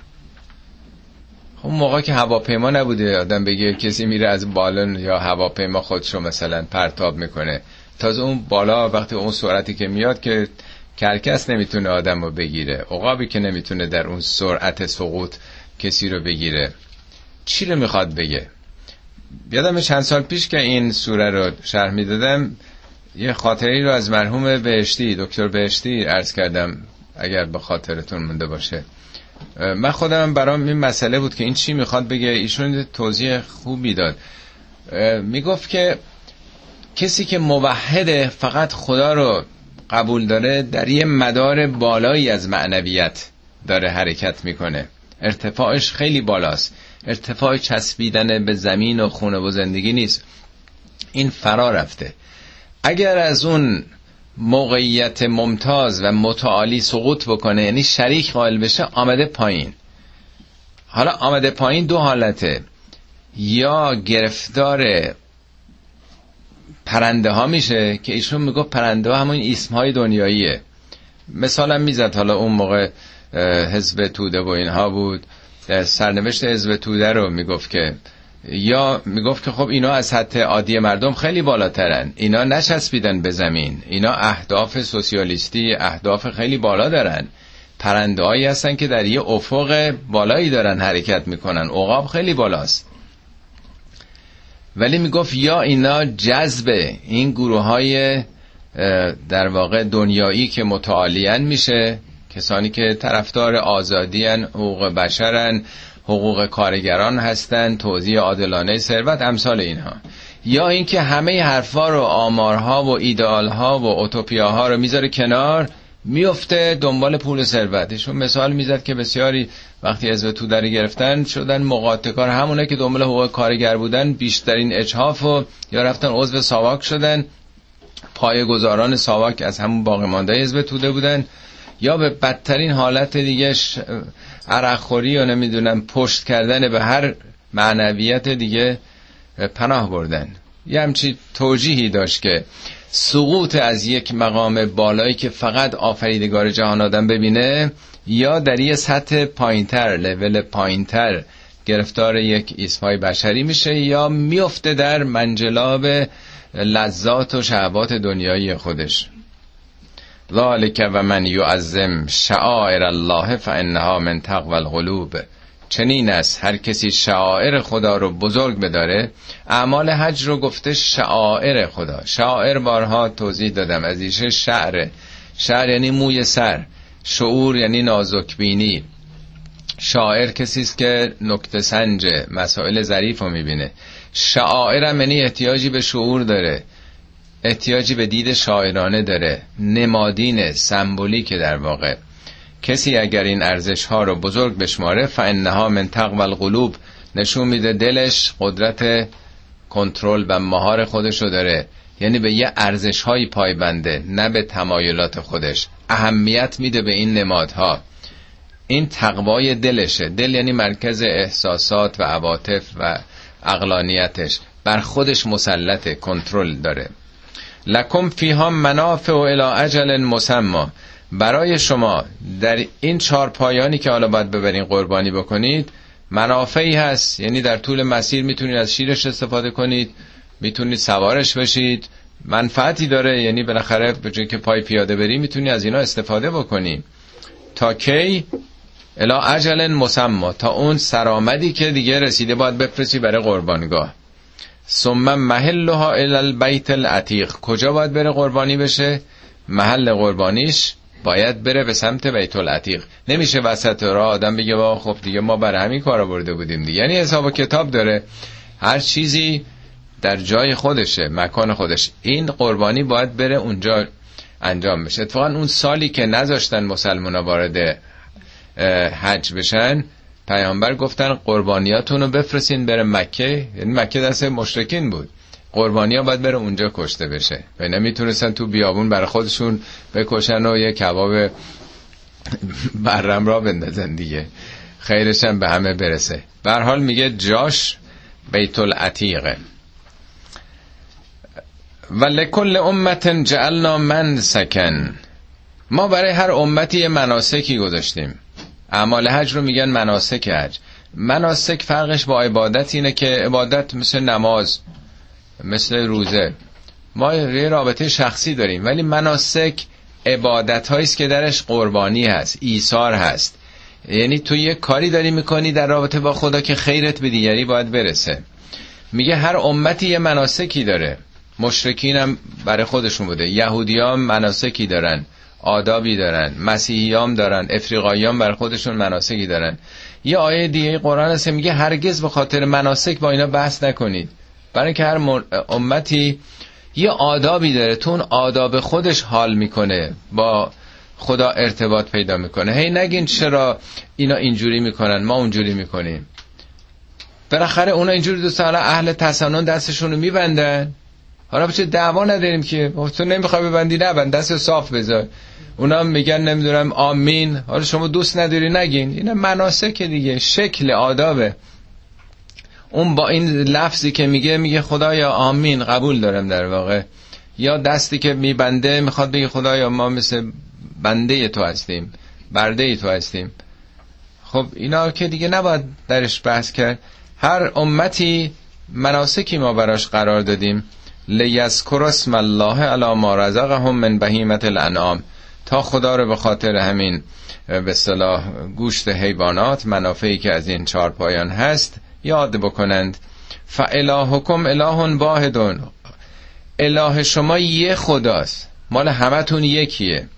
خب موقع که هواپیما نبوده آدم بگه کسی میره از بالون یا هواپیما خودشو مثلا پرتاب می‌کنه. تازه اون بالا وقتی اون سرعتی که میاد که کرکس نمی‌تونه آدم رو بگیره عقابی که نمی‌تونه در اون سرعت سقوط کسی رو بگیره. چی رو می‌خواد بگه؟ یادم چند سال پیش که این سوره رو شرح می‌دادم یه خاطری رو از مرحوم بهشتی دکتر بهشتی عرض کردم اگر به خاطرتون مونده باشه. من خودم برام این مسئله بود که این چی می‌خواد بگه ایشون توضیح خوبی داد. می‌گفت که کسی که موحده فقط خدا رو قبول داره در یه مدار بالایی از معنویت داره حرکت می‌کنه. ارتفاعش خیلی بالاست. ارتفاع چسبیدن به زمین و خونه و زندگی نیست. این فرا رفته. اگر از اون موقعیت ممتاز و متعالی سقوط بکنه یعنی شریک قائل بشه آمده پایین. حالا آمده پایین دو حالته. یا گرفتار پرنده ها میشه که ایشون میگه پرنده ها همون اسم های دنیاییه. مثلا می‌زد حالا اون موقع حزب توده و اینها بود. سرنوشت حزب توده رو می‌گفت که یا می‌گفت که خب اینا از حد عادی مردم خیلی بالاترن. اینا نچسبیدن به زمین. اینا اهداف سوسیالیستی اهداف خیلی بالا دارن. پرنده هستن که در یه افق بالایی دارن حرکت می‌کنن. عقاب خیلی بالاست. ولی می‌گفت یا اینا جذب این گروه های در واقع دنیایی که متعالیان میشه کسانی که طرفدار آزادیان حقوق بشرن حقوق کارگران هستند توزیع عادلانه ثروت امثال اینها. یا اینکه همه حرفا رو آمارها و ایدئالها و اوتوپیاها رو می‌ذاره کنار میفته دنبال پول و ثروتشون مثال می‌زد که بسیاری وقتی از تو در گرفتن شدن مقاطکار همونه که دنبال حقوق کارگر بودن بیشترین اجحاف و یا رفتن عضو ساواک شدن. پای گذاران ساواک از همون باقی مانده حزب توده بودن. یا به بدترین حالت دیگه عرقخوری و نمی‌دونم پشت کردن به هر معنویت دیگه پناه بردن. یه همچی توجیهی داشت که سقوط از یک مقام بالایی که فقط آفریدگار جهان آدم ببینه یا در یه سطح پایینتر لول پایینتر گرفتار یک ایسمای بشری میشه یا میفته در منجلاب لذات و شهوات دنیایی خودش. ذالک و من یعظم شعائر الله فانها من تقوى القلوب. چنین است هر کسی شعائر خدا رو بزرگ بداره اعمال حج رو گفته شعائر خدا. شعائر بارها توضیح دادم از ایشه شعر. شعر یعنی موی سر شعور یعنی نازک بینی شاعر کسی است که نکته سنج مسائل ظریف رو می‌بینه. شعائر یعنی احتیاجی به شعور داره. احتیاجی به دید شاعرانه داره. نمادین که در واقع. کسی اگر این ارزش ها رو بزرگ بشماره فانها من تقوى القلوب. نشون میده دلش قدرت کنترل و مهار خودش رو داره. یعنی به یه ارزش هایی پایبنده نه به تمایلات خودش. اهمیت میده به این نمادها. این تقوای دلشه. دل یعنی مرکز احساسات و عواطف و اقلانیتش بر خودش مسلط کنترل داره. لکم فیها منافع و الی اجل مسما برای شما در این چهار پایانی که حالا باید ببرین قربانی بکنید منافعی هست. یعنی در طول مسیر می‌تونید از شیرش استفاده کنید می‌تونید سوارش بشید. منفعتی داره. یعنی بالاخره به جای که پای پیاده بری می‌تونی از اینا استفاده بکنی. تا کی؟ الا اجل مسما تا اون سرآمدی که دیگه رسیده باید بفرستی برای قربانگاه. ثم محلها الى البیت العتیق. کجا باید بره قربانی بشه؟ محل قربانیش باید بره به سمت بیت العتیق. نمیشه وسط را آدم بگه با خب دیگه ما برای همین کارا برده بودیم دیگه. یعنی حساب و کتاب داره. هر چیزی در جای خودشه مکان خودش. این قربانی باید بره اونجا انجام بشه. اتفاقا اون سالی که نذاشتن مسلمان وارد حج بشن پیامبر گفتن قربانیاتون رو بفرستین بره مکه. یعنی مکه دست مشرکین بود. قربانی ها باید بره اونجا کشته بشه. و نمی‌تونستن تو بیابون برای خودشون بکشن و یه کباب برم را بندازن دیگه. خیرشم به همه برسه. بر حال میگه جاش بیت العتیقه و لکل امت جعلنا من سکن. ما برای هر امتی یه مناسکی گذاشتیم. اعمال حج رو میگن مناسک حج. مناسک فرقش با عبادت اینه که عبادت مثل نماز مثل روزه. ما یه رابطه شخصی داریم ولی مناسک عبادت است که درش قربانی هست ایثار هست. یعنی تو یه کاری داری می‌کنی در رابطه با خدا که خیرت به دیگری باید برسه. میگه هر امتی یه مناسکی داره. مشرکین هم برای خودشون بوده. یهودی هم مناسکی دارن. آدابی دارن مسیحیام دارن افریقاییام بر خودشون مناسکی دارن. یه آیه دیگه قرآن هست میگه هرگز به خاطر مناسک با اینا بحث نکنید. برای که هر امتی یه آدابی داره تو اون آداب خودش حال می‌کنه با خدا ارتباط پیدا می‌کنه. هی نگین چرا اینا اینجوری می‌کنن ما اونجوری می‌کنیم. بالاخره اونا اینجوری دوست اهل تسنن دستشون رو میبندن. حالا بچه دعوا نداریم که؟ تو نمی‌خوای ببندی نبند دست صاف بذار. اونا میگن نمی‌دونم آمین. حالا شما دوست نداری نگین. این مناسک دیگه. شکل آدابه. اون با این لفظی که میگه میگه خدایا آمین. قبول دارم در واقع. یا دستی که میبنده می‌خواد بگه خدایا ما مثل بنده تو هستیم. برده تو هستیم. خب اینا که دیگه نباید درش بحث کرد. هر امتی مناسکی ما براش قرار دادیم. لیذکر اسم الله علی ما رزقهم من بهیمت الانعام. تا خدا رو به خاطر همین به صلاح گوشت حیوانات منافعی که از این چهار پایان هست یاد بکنند. فالهکم اله واحدون اله شما یه خداست. مال همتون یکیه.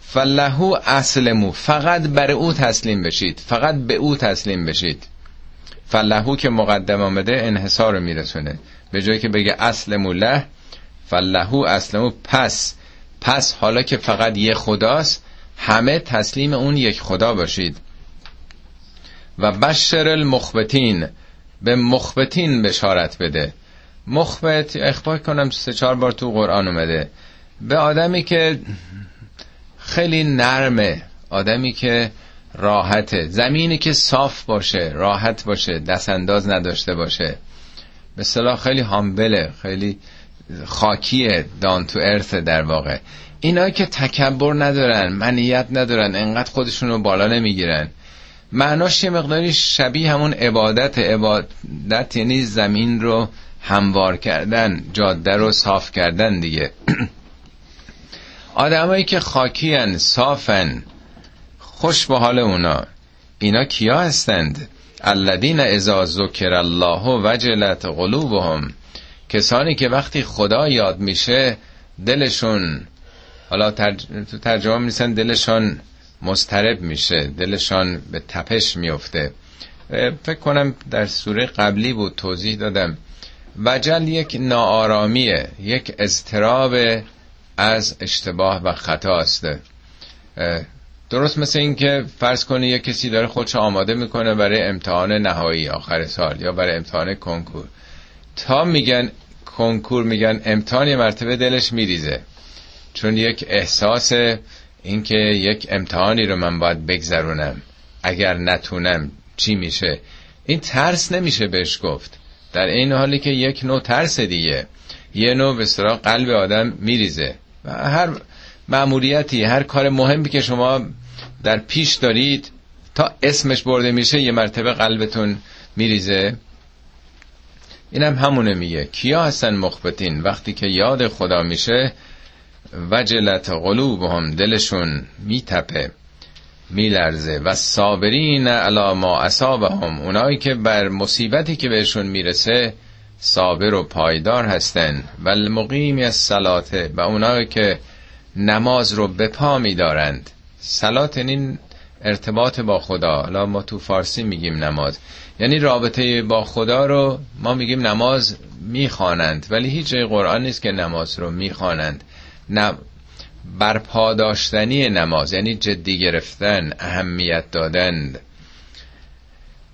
فلهو اسلمو فقط بر او تسلیم بشید. فقط به او تسلیم بشید. فلهو که مقدم آمده انحصار میرسونه. به جایی که بگه اسلمو له فلهو اسلمو پس پس حالا که فقط یه خداست همه تسلیم اون یک خدا باشید. و بشر المخبتین به مخبتین بشارت بده. مخبت اخبار کنم سه چهار بار تو قرآن اومده. به آدمی که خیلی نرمه آدمی که راحته. زمینی که صاف باشه راحت باشه دست انداز نداشته باشه. به صلاح خیلی هامبله خیلی خاکیه دان تو ارث در واقع. اینا که تکبر ندارن منیت ندارن انقدر خودشون رو بالا نمی‌گیرن. معناش یه مقداری شبیه همون عبادت. عبادت یعنی زمین رو هموار کردن جاده رو صاف کردن دیگه. (clears throat) آدمایی که خاکیان صافن خوش به حال اونا. اینا کیا هستند؟ الذین اذا ذکر الله وجلت قلوبهم. کسانی که وقتی خدا یاد میشه دلشون حالا تو ترجمه میسن دلشان مسترب میشه دلشان به تپش میفته فکر کنم در سوره قبلی بود توضیح دادم. وجل یک ناآرامیه یک اضطراب از اشتباه و خطا است. درست مثل این که فرض کنی یک کسی داره خودش آماده می‌کنه برای امتحان نهایی آخر سال یا برای امتحان کنکور. تا میگن کنکور میگن امتحان یه مرتبه دلش میریزه. چون یک احساس اینکه یک امتحانی رو من باید بگذرونم. اگر نتونم چی میشه؟ این ترس نمیشه بهش گفت. در این حالی که یک نوع ترس دیگه. یه نوع به قلب آدم میریزه. و هر معمولیتی هر کار مهمی که شما در پیش دارید تا اسمش برده میشه یه مرتبه قلبتون میریزه. اینم هم همونه میگه. کیا هستن مخبتین؟ وقتی که یاد خدا میشه وجلت قلوبهم دلشون میتپه میلرزه. و صابرین علا ما اصابهم. اونایی که بر مصیبتی که بهشون می‌رسه صابر و پایدار هستن. و المقیم از سلاته و اونایی که نماز رو به پا میدارند. سلات این ارتباط با خدا. حالا ما تو فارسی میگیم نماز. یعنی رابطه با خدا رو ما میگیم نماز می‌خوانند. ولی هیچ جای قرآن نیست که نماز رو می‌خوانند. برپا داشتنی نماز یعنی جدی گرفتن اهمیت دادن.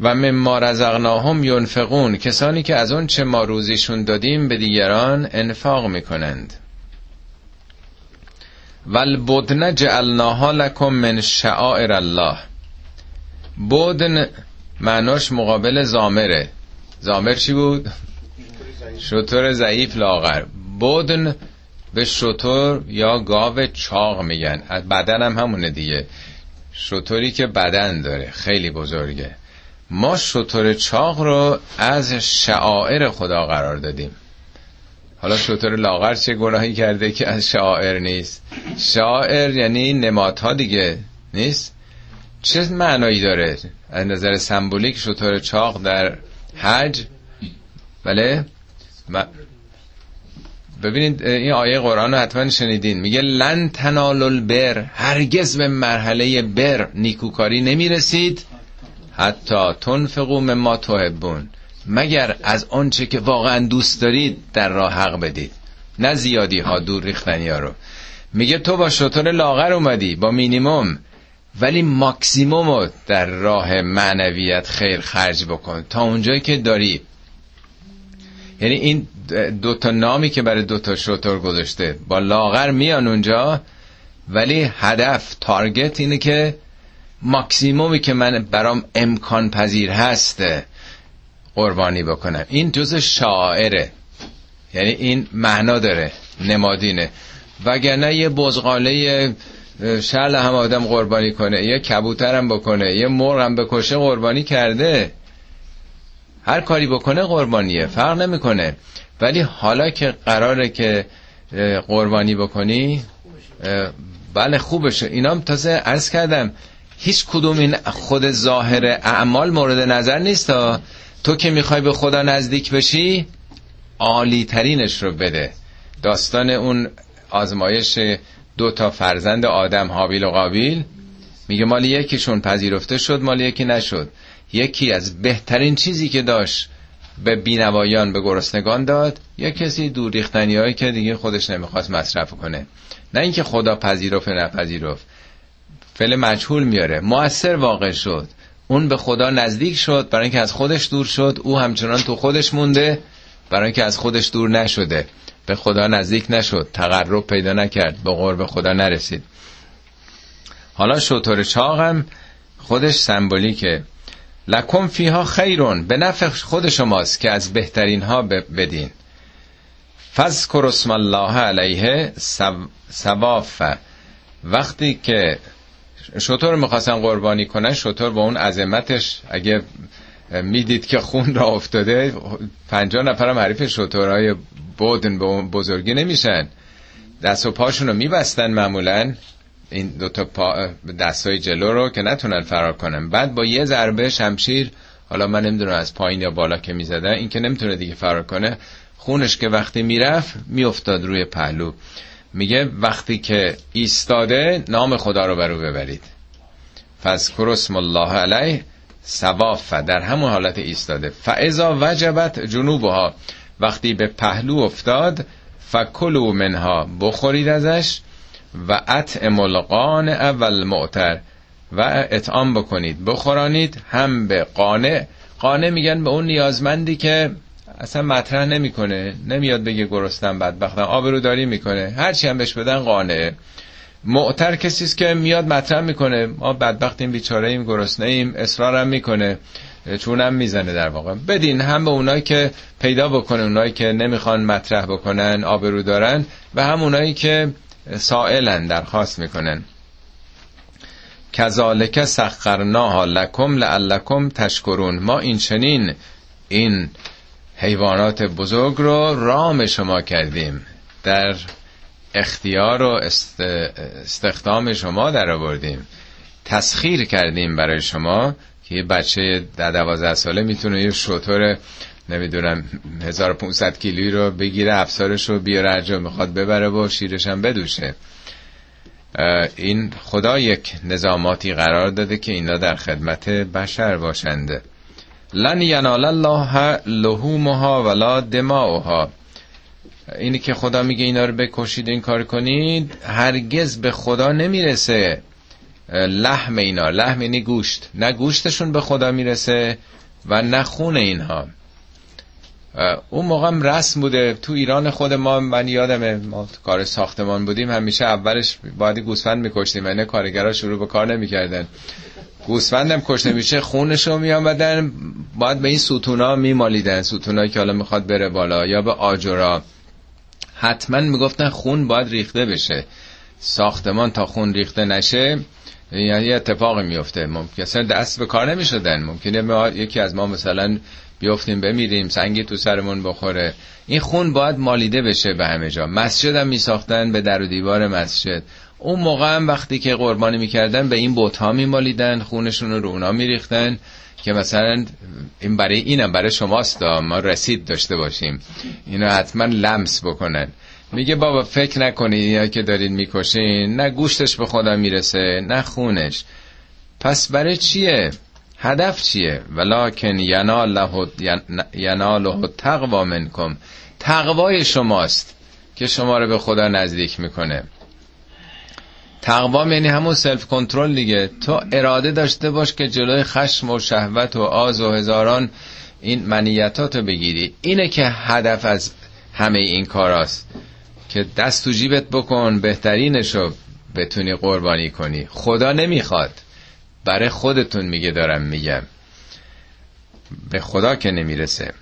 و مما رزقناهم ینفقون کسانی که از اون چه ما روزیشون دادیم به دیگران انفاق می‌کنند. والبدن جعلناها لکم من شعائر الله. بدن معناش مقابل زامره زامر چی بود؟ شطور ضعیف لاغر. بدن به شطور یا گاو چاق میگن. بدن هم همونه دیگه. شطوری که بدن داره. خیلی بزرگه. ما شطور چاق رو از شعائر خدا قرار دادیم. حالا شطور لاغر چه گناهی کرده که از شعائر نیست؟ شعائر یعنی نمادها دیگه نیست؟ چه معنایی داره؟ از نظر سمبولیک شطور چاق در حج؟ بله؟ ببینید این آیه قرآن رو حتما شنیدین. میگه لن تنال البر هرگز به مرحله بر نیکوکاری نمی‌رسید حتی تنفقو مما تحبون. مگر از آنچه که واقعا دوست دارید در راه حق بدید. نه زیادی ها دور ریختنی ها رو. میگه تو با شطور لاغر اومدی با مینیموم ولی ماکسیموم رو در راه معنویت خیر خرج بکن. تا اونجایی که داری. یعنی این دوتا نامی که برای دوتا شطور گذاشته با لاغر میان اونجا ولی هدف تارگت اینه که ماکسیمومی که من برام امکان پذیر هست قربانی بکنم. این جز شاعره. یعنی این معنا داره نمادینه. وگرنه یه بزغاله شرل هم آدم قربانی کنه یه کبوترم بکنه یه مرغ هم بکشه قربانی کرده. هر کاری بکنه قربانیه فرق نمی‌کنه. ولی حالا که قراره که قربانی بکنی بله خوبشه. اینام تازه عرض کردم هیچ کدوم این خود ظاهر اعمال مورد نظر نیست تو که می‌خوای به خدا نزدیک بشی عالی ترینش رو بده. داستان اون آزمایش دو تا فرزند آدم حابیل و قابیل میگه مالی یکیشون پذیرفته شد مالی یکی نشد. یکی از بهترین چیزی که داشت به بینوایان به گرسنگان داد یا کسی دور ریختنی هایی که دیگه خودش نمی‌خواست مصرف کنه. نه اینکه خدا پذیرفت نپذیرفت. فعل مجهول میاره. موثر واقع شد. اون به خدا نزدیک شد برای اینکه از خودش دور شد. او همچنان تو خودش مونده برای اینکه از خودش دور نشده. به خدا نزدیک نشد. تقرب پیدا نکرد. به قرب خدا نرسید. حالا شطور چاق هم خودش سمبولیکه. لکم فیها خیرون. به نفع خود شماست که از بهترین ها بدین. فذکر اسم الله علیه سواف وقتی که شطور می‌خواستن قربانی کنن شطور با اون عظمتش. اگه می‌دید که خون را افتاده پنجاه نفر هم حریف شطورهای بودن به بزرگی نمیشن. دست و پاشون رو میبستن معمولا. این دوتا پا دستای جلو رو که نتونن فرار کنن. بعد با یه ضربه شمشیر حالا من نمی‌دونم از پایین یا بالا که می‌زدن این که نمی‌تونه دیگه فرار کنه خونش که وقتی می‌رفت میافتاد روی پهلو. میگه وقتی که ایستاده نام خدا رو برو ببرید. فذکر اسم الله علیه سواف در همون حالت ایستاده. فاذا وجبت جنوبها. وقتی به پهلو افتاد فکلوا منها. بخورید ازش. و اطعم القان اول معتر و اطعام بکنید. بخورانید هم به قانع. قانع میگن به اون نیازمندی که اصلا مطرح نمی‌کنه. نمیاد بگه گرستم بدبختم. آبروداری می‌کنه. هرچی هم بهش بدن قانعه معتر کسی است که میاد مطرح می‌کنه. ما بدبختیم بیچاره ایم گرسنه ایم اصرارم می‌کنه. چونم می‌زنه در واقع. بدین هم به اونایی که پیدا بکنه اونایی که نمی‌خوان مطرح بکنن آبرو دارن و هم اونایی که سائلن درخواست می‌کنن. کذالک سخرناها لکم لعلکم تشکرون. ما این چنین این حیوانات بزرگ رو رام شما کردیم. در اختیار و استخدام شما در آوردیم. تسخیر کردیم برای شما که یه بچه در دوازده ساله می‌تونه یه شطور نمی‌دونم 1500 کیلویی رو بگیره افسارش رو بیاره هر می‌خواد ببره و شیرش هم بدوشه. این خدا یک نظاماتی قرار داده که اینا در خدمت بشر باشند. لن ینال الله لحومها ولا دماؤها. اینی که خدا میگه اینا رو بکشید این کار کنید هرگز به خدا نمی‌رسه. لحم اینا لحم یعنی گوشت. نه گوشتشون به خدا می‌رسه و نه خون اینها. اون موقع هم رسم بوده. تو ایران خود ما من یادمه ما کار ساختمان بودیم همیشه اولش باید گوسفند میکشتیم. یعنی کارگرها شروع به کار نمی‌کردن. گوسفندم کشته میشه خونش رو میامدن باید به این ستونا میمالیدن. ستونایی که حالا می‌خواد بره بالا یا به آجرا. حتما می‌گفتن خون باید ریخته بشه. ساختمان تا خون ریخته نشه یعنی اتفاقی میفته ممکن دست به کار نمی‌شدن. ممکنه ما یکی از ما مثلا بیفتیم بمیریم سنگی تو سرمون بخوره. این خون باید مالیده بشه به همه جا. مسجد هم میساختن به در و دیوار مسجد. اون موقع هم وقتی که قربانی می‌کردن به این بوت ها میمالیدن خونشون رو اونا میریختن که مثلا این برای اینم برای شماست ما رسید داشته باشیم. اینو حتما لمس بکنن. میگه بابا فکر نکنید یا که دارین می‌کشین نه گوشتش به خدا می‌رسه نه خونش. پس برای چیه؟ هدف چیه؟ ولکن یناله یناله تقوا منکم. تقوای شماست که شما رو به خدا نزدیک می‌کنه. تقوا یعنی همون سلف کنترل دیگه. تو اراده داشته باش که جلوی خشم و شهوت و آز و هزاران این منیتاتو بگیری. اینه که هدف از همه این کاراست. که دست تو جیبت بکن بهترینشو بتونی قربانی کنی. خدا نمی‌خواد. برای خودتون میگه دارم میگم. به خدا که نمی‌رسه.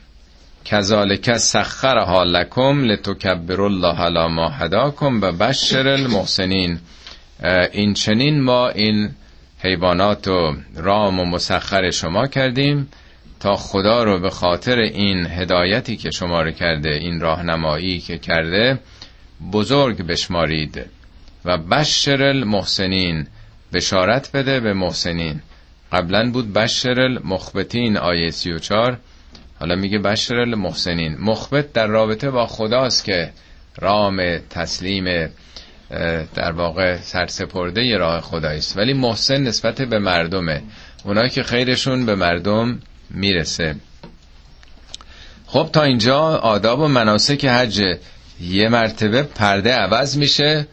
کذالک سخرها لکم لتکبر الله علی ما هداکم و بشر المحسنین. این چنین ما این حیوانات و رام و مسخر شما کردیم تا خدا رو به خاطر این هدایتی که شما رو کرده این راهنمایی که کرده بزرگ بشمارید و بشر المحسنین بشارت بده به محسنین. قبلا بود بشر المخبتین آیه 34 حالا میگه بشر المحسنین. مخبت در رابطه با خداست که رام تسلیم در واقع سرسپرده راه خدایی است ولی محسن نسبت به مردمه. اونایی که خیرشون به مردم می‌رسه. خب تا اینجا آداب و مناسک حج یه مرتبه پرده عوض میشه.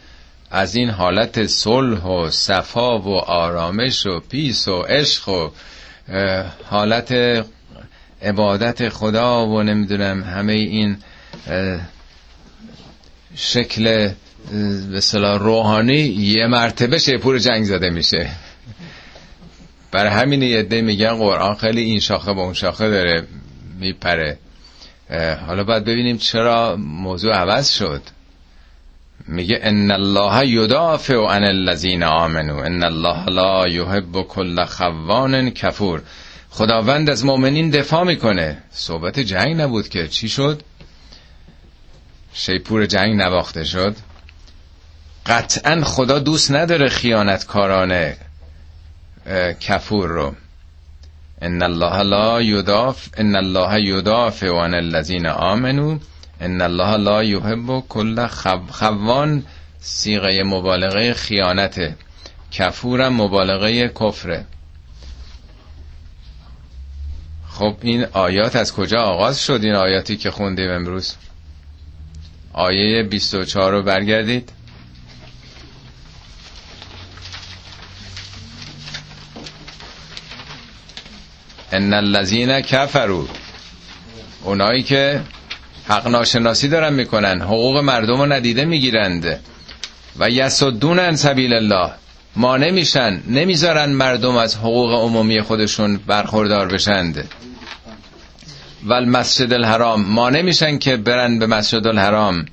از این حالت صلح و صفا و آرامش و پیس و عشق و حالت عبادت خدا و نمی‌دونم همه این شکل به روحانی یه مرتبه شیپور جنگ زده میشه. برای همین یه میگن قرآن خیلی این شاخه با اون شاخه داره میپره. حالا باید ببینیم چرا موضوع عوض شد. میگه ان الله یدافع عن الذین آمنو ان الله لا یحب کل خوان کفور. خداوند از مؤمنین دفاع می‌کنه. صحبت جنگ نبود که. چی شد؟ شیپور جنگ نواخته شد. قطعا خدا دوست نداره خیانتکاران کفور رو. ان الله لا یدافع ان الله یدافع عن الذین آمنو ان الله لا یحب کل خوان سیغه مبالغه خیانته کفورم مبالغه کفره. خب این آیات از کجا آغاز شد؟ این آیاتی که خوندیم امروز. آیه 24 رو برگردید. ان الذين كفروا اونایی که حق ناشناسی دارن می‌کنن حقوق مردم رو ندیده می‌گیرند. و یسدون ان سبیل الله. ما نمیشن نمی‌ذارن مردم از حقوق عمومی خودشون برخوردار بشند. و المسجد الحرام. ما نمیشن که برن به مسجد الحرام.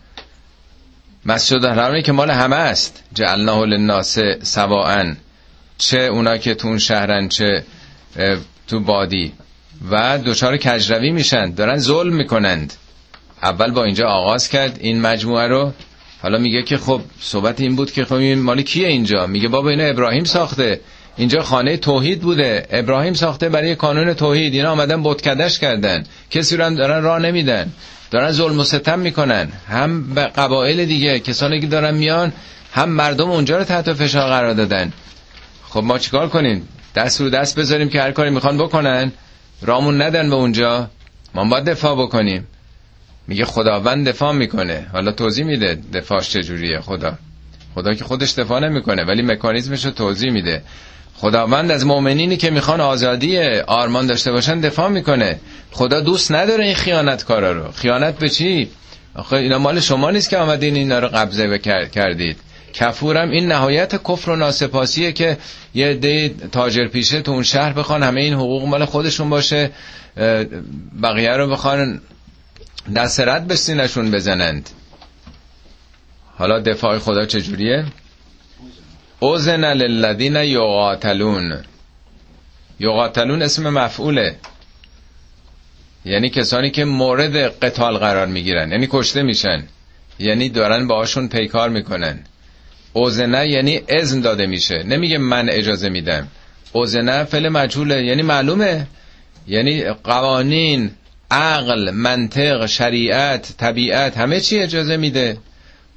مسجد الحرامی که مال همه است. جعلناه للناس سواء چه اونا که تو اون شهرن چه تو بادی و دوچار کجروی میشن. دارن ظلم می‌کنند. اول با اینجا آغاز کرد این مجموعه رو. حالا میگه که خب صحبت این بود که خب این مال کیه اینجا؟ میگه بابا اینا ابراهیم ساخته. اینجا خانه توحید بوده. ابراهیم ساخته برای کانون توحید. اینا آمدن بتکدش کردن. کسی رو دارن راه نمیدن. دارن ظلم و ستم می‌کنن. هم به قبایل دیگه کسانی که دارن میان هم مردم اونجا رو تحت فشار قرار دادن. خب ما چیکار کنیم؟ دست رو دست بذاریم که هر کاری می‌خوان بکنن. رامون ندن به اونجا. ما باید دفاع بکنیم. میگه خداوند دفاع می‌کنه. حالا توضیح میده دفاعش چجوریه خدا. خدا که خودش دفاع نمی‌کنه ولی مکانیزمش رو توضیح میده. خداوند از مؤمنینی که می‌خوان آزادی آرمان داشته باشن دفاع می‌کنه. خدا دوست نداره این خیانت کارا رو. خیانت به چی؟ آخه اینا مال شما نیست که آمدین اینا رو قبضه کردید. کفورم. این نهایت کفر و ناسپاسیه که یه دی تاجر پیشه تو اون شهر بخوان همه این حقوق مال خودشون باشه بقیه رو بخوان دست رد به سینشون بزنند. حالا دفاع خدا چجوریه؟ اوزن للذین یقاتلون. یقاتلون اسم مفعوله. یعنی کسانی که مورد قتال قرار می‌گیرن. یعنی کشته میشن. یعنی دارن باهاشون پیکار می‌کنن. اوزنه یعنی اذن داده میشه. نمیگه من اجازه میدم. اوزنه فعل مجهوله. یعنی معلومه. یعنی قوانین عقل منطق شریعت طبیعت همه چی اجازه میده.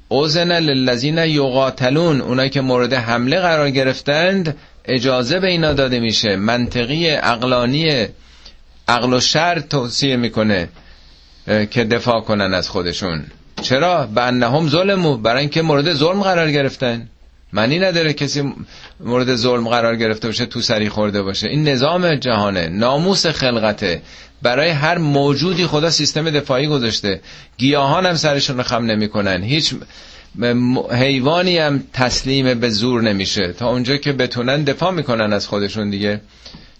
اوزن للذین یقاتلون. اونایی که مورد حمله قرار گرفتند اجازه به اینا داده میشه. منطقی عقلانی عقل و شر توصیه می‌کنه که دفاع کنن از خودشون. چرا؟ به انهم ظلمو برای اینکه مورد ظلم قرار گرفتن. معنی نداره کسی مورد ظلم قرار گرفته باشه تو سری خورده باشه. این نظام جهانه. ناموس خلقته. برای هر موجودی خدا سیستم دفاعی گذاشته. گیاهان هم سرشون رو خم نمی‌کنن. هیچ حیوانی هم تسلیم به زور نمیشه. تا اونجا که بتونن دفاع می‌کنن از خودشون دیگه.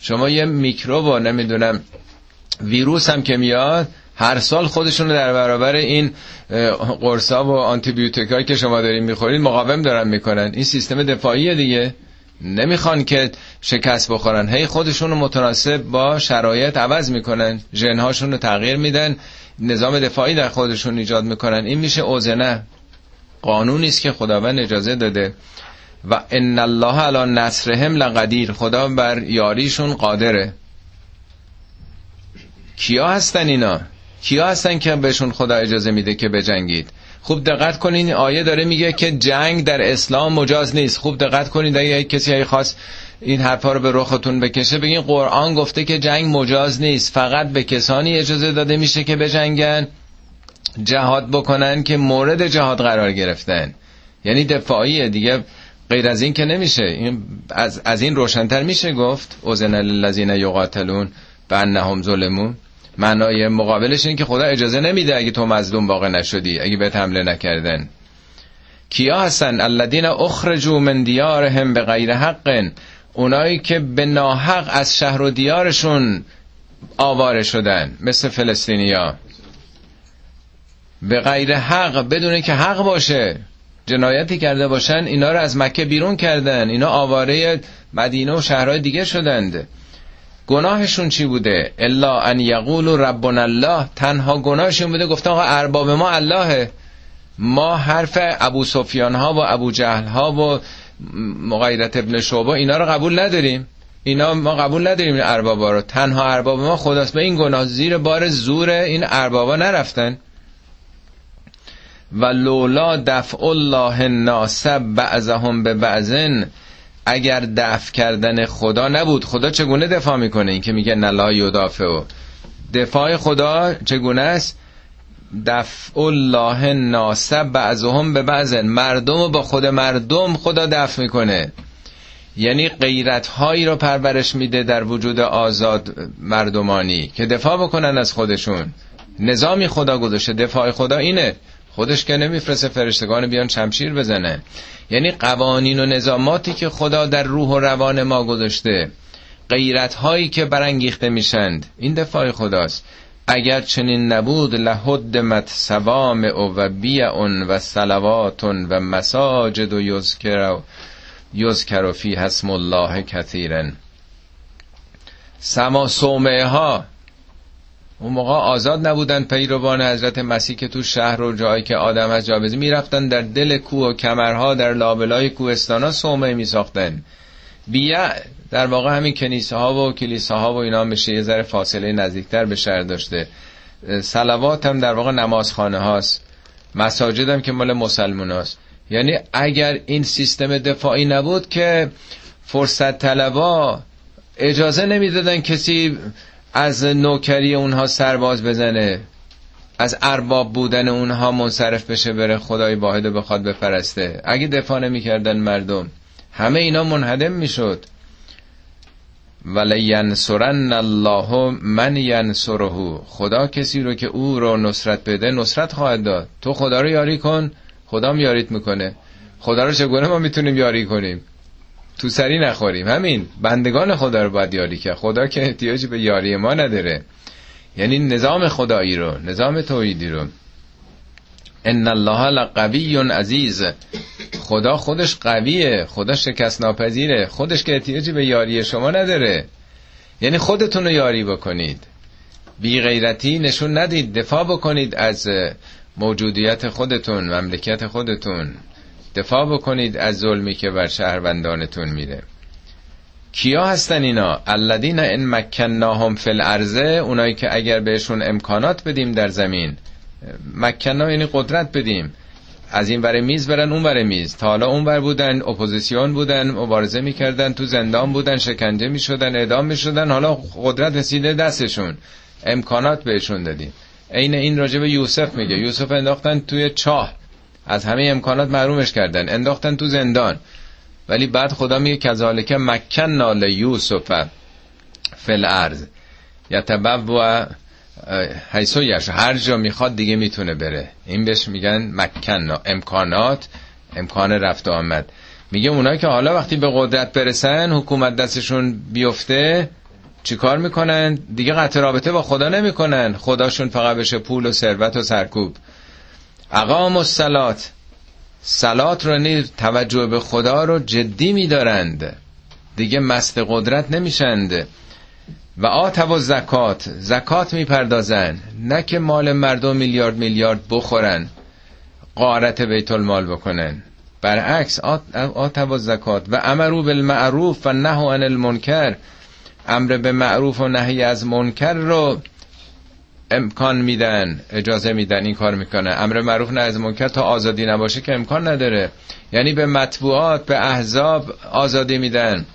شما یه میکروب و نمی‌دونم ویروس هم که میاد هر سال خودشون رو در برابر این قرصا و آنتیبیوتیک که شما دارین می‌خورید مقاوم دارن می‌کنن. این سیستم دفاعی دیگه. نمی‌خوان که شکست بخورن. هی خودشون رو متناسب با شرایط عوض می‌کنن. ژنهاشون رو تغییر میدن. نظام دفاعی در خودشون ایجاد می‌کنن. این میشه اوزنه قانونی است که خداوند اجازه داده. و ان الله علی نصرهم لقدیر. خدا بر یاریشون قادره. کیا هستن اینا؟ کیا هستن که بهشون خدا اجازه میده که بجنگید؟ خوب دقت کنین آیه داره میگه که جنگ در اسلام مجاز نیست. خوب دقت کنین اگه کسی خاص این حرفا رو به رختون بکشه بگین قرآن گفته که جنگ مجاز نیست. فقط به کسانی اجازه داده میشه که بجنگن جهاد بکنن که مورد جهاد قرار گرفتن. یعنی دفاعیه دیگه غیر از این که نمیشه. این از, از این روشنتر میشه گفت. اوزن للذین یقاتلون بانهم ظلمون. معنای مقابلش این که خدا اجازه نمیده اگه تو مظلوم واقع نشدی اگه بهت حمله نکردن. کیا هستن؟ الذین اخرجوا من دیارهم به غیر حق. اونایی که به ناحق از شهر و دیارشون آواره شدن مثل فلسطینیا به غیر حق بدون که حق باشه جنایتی کرده باشن اینا رو از مکه بیرون کردن. اینا آواره مدینه و شهرهای دیگه شدند. گناهشون چی بوده؟ الا ان یقول ربنا الله. تنها گناهشون بوده گفتن آقا ارباب ما اللهه ما حرف ابو سفیان ها و ابو جهل ها و مغیرت ابن شعبه اینا رو قبول نداریم. اینا ما قبول نداریم این اربابا رو. تنها ارباب ما خداست. به این گناه زیر بار زور این اربابا نرفتن. و لولا دفع الله الناس بعضهم به بعضن اگر دفع کردن خدا نبود خدا چگونه دفاع می‌کنه؟ این که میگه نلا یدافع. و دفاع خدا چگونه است؟ دفع الله ناسب بعضهم به بعض مردم و با خود مردم خدا دفع می‌کنه. یعنی غیرت هایی رو پرورش میده در وجود آزاد مردمانی که دفاع بکنن از خودشون. نظامی خدا گذاشته. دفاع خدا اینه. خودش که نمیفرسته فرشتگان بیان شمشیر بزنه. یعنی قوانین و نظاماتی که خدا در روح و روان ما گذاشته. غیرت هایی که برانگیخته میشند. این دفاع خداست. اگر چنین نبود لهدمت سوام و بیعن و سلواتون و مساجد و یذکر یذکر فی حسم الله کثیرا سما ها اون موقع آزاد نبودن پیروان حضرت مسیح که تو شهر و جایی که آدم از جابزی می‌رفتن در دل کوه و کمرها در لابلای کوهستانا صومعه می ساختن بیع در واقع همین کنیسه ها و کلیسه ها و اینا بشه یه ذره فاصله نزدیکتر به شهر داشته. سلوات هم در واقع نمازخانه هاست. مساجد هم که مال مسلمان هاست. یعنی اگر این سیستم دفاعی نبود که فرصت طلبا اجازه نمی‌دادن کسی از نوکری اونها سرباز بزنه از ارباب بودن اونها منصرف بشه بره خدای واحد بخواد بپرسته. اگه دفاع نمی‌کردن مردم همه اینا منهدم می‌شد. ینصرن الله من ینصره خدا کسی رو که او رو نصرت بده نصرت خواهد داد. تو خدا رو یاری کن خدا یاریت می‌کنه. خدا رو چگونه ما می‌تونیم یاری کنیم؟ تو سری نخوریم. همین. بندگان خدا رو باید یاری کرد. خدا که احتیاجی به یاری ما نداره. یعنی نظام خدایی رو نظام توحیدی رو. ان الله لقوی عزیز. خدا خودش قویه. خدا شکست ناپذیره خودش که احتیاجی به یاری شما نداره. یعنی خودتون رو یاری بکنید. بی غیرتی نشون ندید. دفاع بکنید از موجودیت خودتون مملکت خودتون. دفاع بکنید از ظلمی که بر شهروندانتون میره. کیا هستن اینا؟ الذین ان مکناهم فی الارض اونایی که اگر بهشون امکانات بدیم در زمین. مکنا یعنی قدرت بدیم. از این ور میز برن اون ور میز. تا حالا اون ور بودن اپوزیسیون بودن مبارزه می‌کردن تو زندان بودن شکنجه می‌شدن اعدام می‌شدن. حالا قدرت رسیده دستشون. امکانات بهشون دادیم. عین این راجع به یوسف میگه. یوسف انداختن توی چاه. از همه امکانات محرومش کردن. انداختن تو زندان. ولی بعد خدا میگه کذالک مکن نال یوسف فل ارز یتبوا حیثو یش هر جا می‌خواد دیگه می‌تونه بره. این بهش میگن مکن امکانات امکان رفت و آمد. میگه اونایی که حالا وقتی به قدرت برسن حکومت دستشون بیفته چیکار می‌کنن؟ دیگه قطع رابطه با خدا نمی‌کنن. خداشون فقط بشه پول و ثروت و سرکوب. اقام و سلات سلات رو نیز توجه به خدا رو جدی میدارند. دیگه مست قدرت نمیشند. و آتو و زکات زکات می‌پردازن نه که مال مردم میلیارد میلیارد بخورن. قارت بیت المال بکنن. برعکس آتو و زکات و امرو بالمعروف و نهو عن المنکر. امر به معروف و نهی از منکر رو امکان میدن اجازه میدن این کار می‌کنه. امر معروف نه از منکر تا آزادی نباشه که امکان نداره. یعنی به مطبوعات به احزاب آزادی میدن.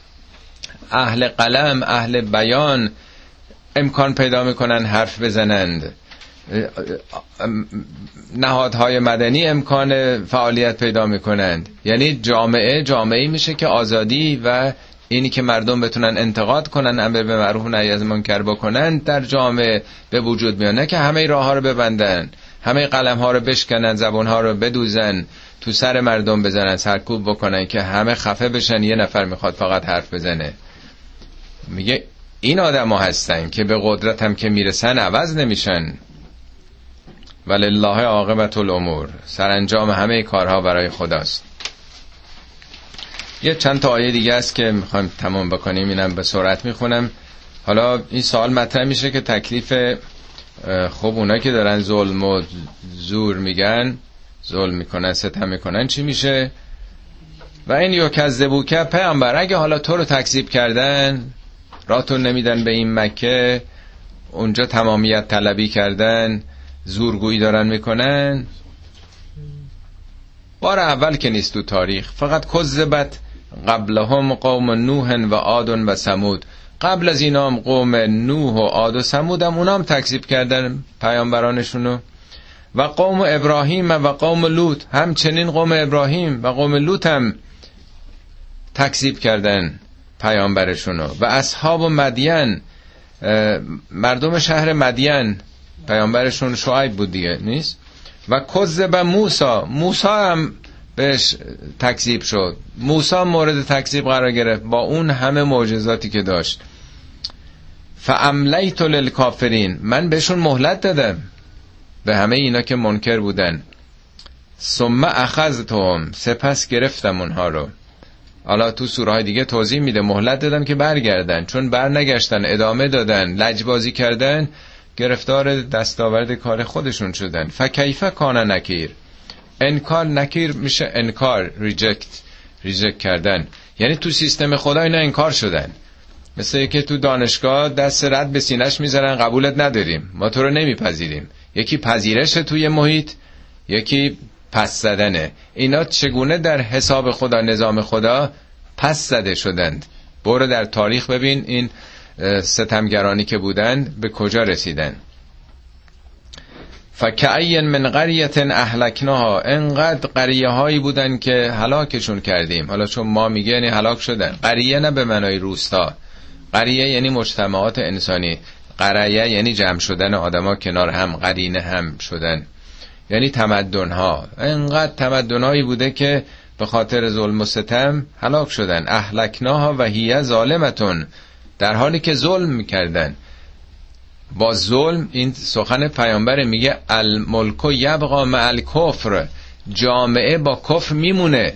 اهل قلم اهل بیان امکان پیدا می‌کنن حرف بزنند. نهادهای مدنی امکان فعالیت پیدا می‌کنند. یعنی جامعه جامعه میشه که آزادی و اینی که مردم بتونن انتقاد کنن امر به معروف نهی از منکر بکنن در جامعه به وجود میاد. نه که همه راه ها رو ببندن همه قلم ها رو بشکنن زبان ها رو بدوزن تو سر مردم بزنن سرکوب بکنن که همه خفه بشن یه نفر می‌خواد فقط حرف بزنه. میگه این آدم ها هستن که به قدرت هم که می‌رسن عوض نمیشن. ولله عاقبت الامور. سرانجام همه کارها برای خداست. یه چند تا آیه دیگه است که می‌خوایم تمام بکنیم اینم به سرعت می‌خونم. حالا این سوال مطرح میشه که تکلیف خب اونا که دارن ظلم و زور میگن ظلم می‌کنن ستم می‌کنن چی میشه؟ و این یو کذبو که پیامبر اگه حالا تو رو تکذیب کردن راتون نمیدن به این مکه اونجا تمامیت طلبی کردن زورگویی دارن می‌کنن. بار اول که نیست تو تاریخ فقط کذبت قبلهم قوم نوح و عاد و سمود قبل از اینام قوم نوح و عاد و سمود هم اونام تکذیب کردن پیامبرانشونو. و قوم ابراهیم و قوم لوط. همچنین قوم ابراهیم و قوم لوط هم تکذیب کردن پیامبرشونو. و اصحاب و مدین مردم شهر مدین. پیامبرشون شعیب بود دیگه نیست؟ و کذب موسا موسا هم بهش تکذیب شد. موسا مورد تکذیب قرار گرفت با اون همه معجزاتی که داشت. فاملیت للکافرین من بهشون مهلت دادم. به همه اینا که منکر بودن. ثم اخذتهم سپس گرفتم اونها رو. حالا تو سوره های دیگه توضیح میده. مهلت دادم که برگردن. چون برنگشتن ادامه دادن لجبازی کردن گرفتار دستاورد کار خودشون شدن. فکیف کان نکیر انکار نکیر میشه انکار reject reject کردن. یعنی تو سیستم خدا اینا انکار شدن. مثل که تو دانشگاه دست رد به سینش می‌ذارن قبولت نداریم. ما تو رو نمیپذیریم. یکی پذیرش توی محیط یکی پس زدنه. اینا چگونه در حساب خدا نظام خدا پس زده شدند؟ برو در تاریخ ببین این ستمگرانی که بودند به کجا رسیدن. فکعین من قریت اهلکناها انقدر قریه هایی بودن که هلاکشون کردیم. حالا چون ما میگه یعنی هلاک شدن. قریه نه به منای روستا. قریه یعنی مجتمعات انسانی. قریه یعنی جمع شدن آدما کنار هم قرینه هم شدن. یعنی تمدن ها انقدر تمدن هایی بوده که به خاطر ظلم و ستم هلاک شدن. اهلکناها و هیه ظالمتون. در حالی که ظلم می‌کردن. با ظلم این سخن پیامبر میگه الملک یبقا مع الکفر. جامعه با کفر میمونه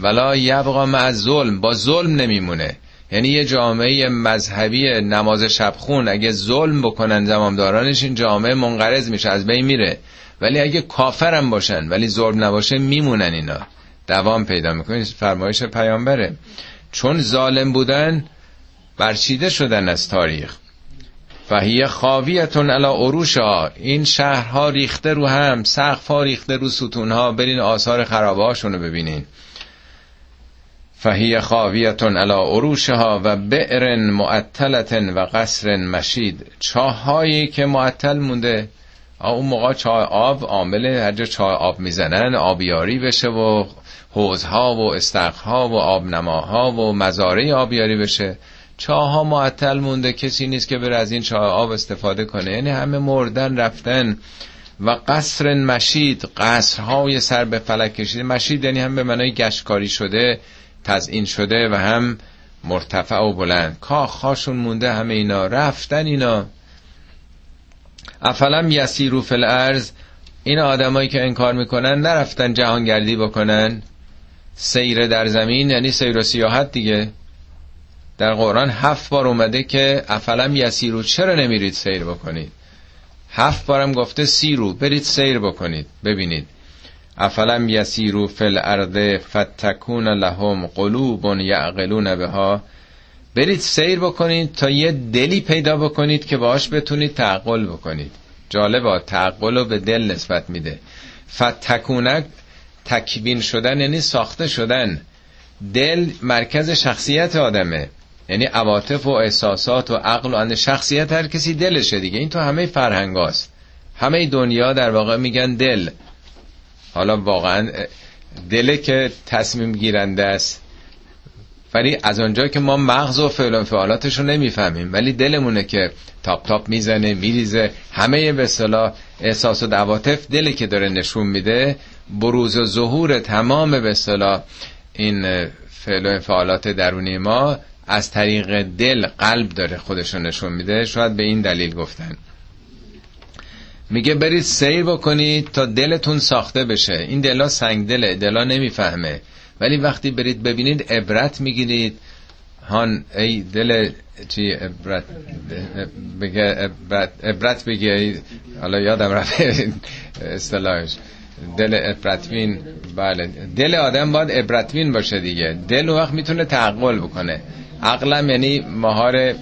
ولا یبقا مع ظلم با ظلم نمیمونه. یعنی یه جامعه مذهبی نماز شبخون اگه ظلم بکنن زمامدارانش این جامعه منقرض میشه از بین میره. ولی اگه کافرم باشن ولی ظلم نباشه میمونن اینا. دوام پیدا می‌کنه فرمایش پیامبره. چون ظالم بودن برچیده شدن از تاریخ. فهی خاویتون علا عروشا. این شهرها ریخته رو هم سقفها ریخته رو ستونها. برین آثار خرابه رو ببینین فهی خاویتون علا عروشها و بئر معطلتن و قصر مشید. چاهایی که معطل مونده. اون موقع چای آب عامل هر جا چای آب می‌زنن آبیاری بشه و حوزها و استخها و آبنماها و مزاره آبیاری بشه. چاها معطل مونده کسی نیست که بره از این چاه آب استفاده کنه. یعنی همه مردن رفتن و قصر مشید قصرهای سر به فلک کشیده. مشید یعنی هم به منای گشکاری شده تزئین شده و هم مرتفع و بلند. کاخهاشون مونده همه اینا. رفتن اینا. افلم یسیرو فی الارض. این آدمایی که انکار می‌کنن نرفتن جهانگردی بکنن. سیر در زمین یعنی سیر و سیاحت دیگه. در قرآن هفت بار اومده که افلم یسیرو چرا نمیرید سیر بکنید؟ هفت بارم گفته سیرو برید سیر بکنید ببینید. افلم یسیرو فی الارض فتکون لهم قلوب یعقلون بها. برید سیر بکنید تا یه دلی پیدا بکنید که باش بتونید تعقل بکنید. جالبا تعقل رو به دل نسبت میده. فتکونک تکبین شدن یعنی ساخته شدن. دل مرکز شخصیت آدمه. یعنی عواطف و احساسات و عقل و اند شخصیت هر کسی دلشه دیگه. این تو همه فرهنگاست. همه دنیا در واقع میگن دل. حالا واقعا دله که تصمیم گیرنده است. ولی از اونجا که ما مغز و فعل و فعالاتش رو نمی‌فهمیم ولی دلمونه که تاپ تاپ می‌زنه میریزه. همه به اصطلاح احساس و عواطف دلی که داره نشون میده. بروز و ظهور تمام به اصطلاح این فعل و انفعالات درونی ما از طریق دل قلب داره خودشو نشون میده شاید به این دلیل گفتن. میگه برید سیر بکنید تا دلتون ساخته بشه. این دلا سنگ دله دلا نمی‌فهمه. ولی وقتی برید ببینید عبرت می‌گیرید. هان ای دل چی؟ عبرت بگه عبرت, بگه حالا یادم رفت اصطلاحش. دل عبرتوین بله. دل آدم باید عبرتوین باشه دیگه. دل وقت می‌تونه تعقل بکنه. عقلم یعنی مهار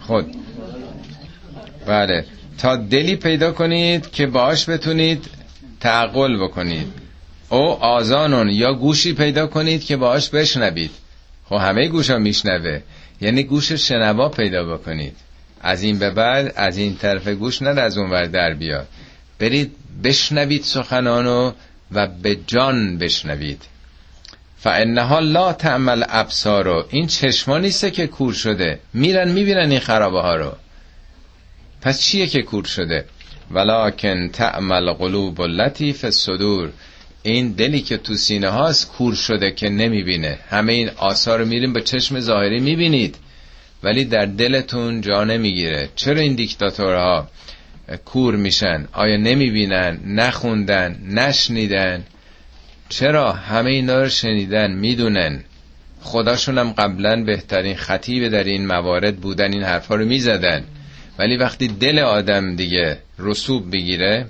خود. بله. تا دلی پیدا کنید که باش بتونید تعقل بکنید. او آزانون. یا گوشی پیدا کنید که باش بشنوید. خب همه گوشا میشنوه. یعنی گوش شنوا پیدا بکنید. از این به بعد از این طرف گوش نه از اونور در بیاد. برید بشنوید سخنانو و به جان بشنوید. فانها لا تعمل ابصارو این چشما نیسته که کور شده. میرن می‌بینن این خرابه ها رو. پس چیه که کور شده؟ ولکن تعمل قلوب التي فی الصدور. این دلی که تو سینه هاست کور شده که نمی‌بینه. همه این آثار رو میریم به چشم ظاهری می‌بینید. ولی در دلتون جا نمی‌گیره. چرا این دیکتاتورها کور میشن؟ آیا نمی‌بینن؟ نخوندن؟ نشنیدن؟ چرا همه اینا رو شنیدن می‌دونن؟ خداشون هم قبلا بهترین خطیب در این موارد بودن این حرفا رو می‌زدن. ولی وقتی دل آدم دیگه رسوب بگیره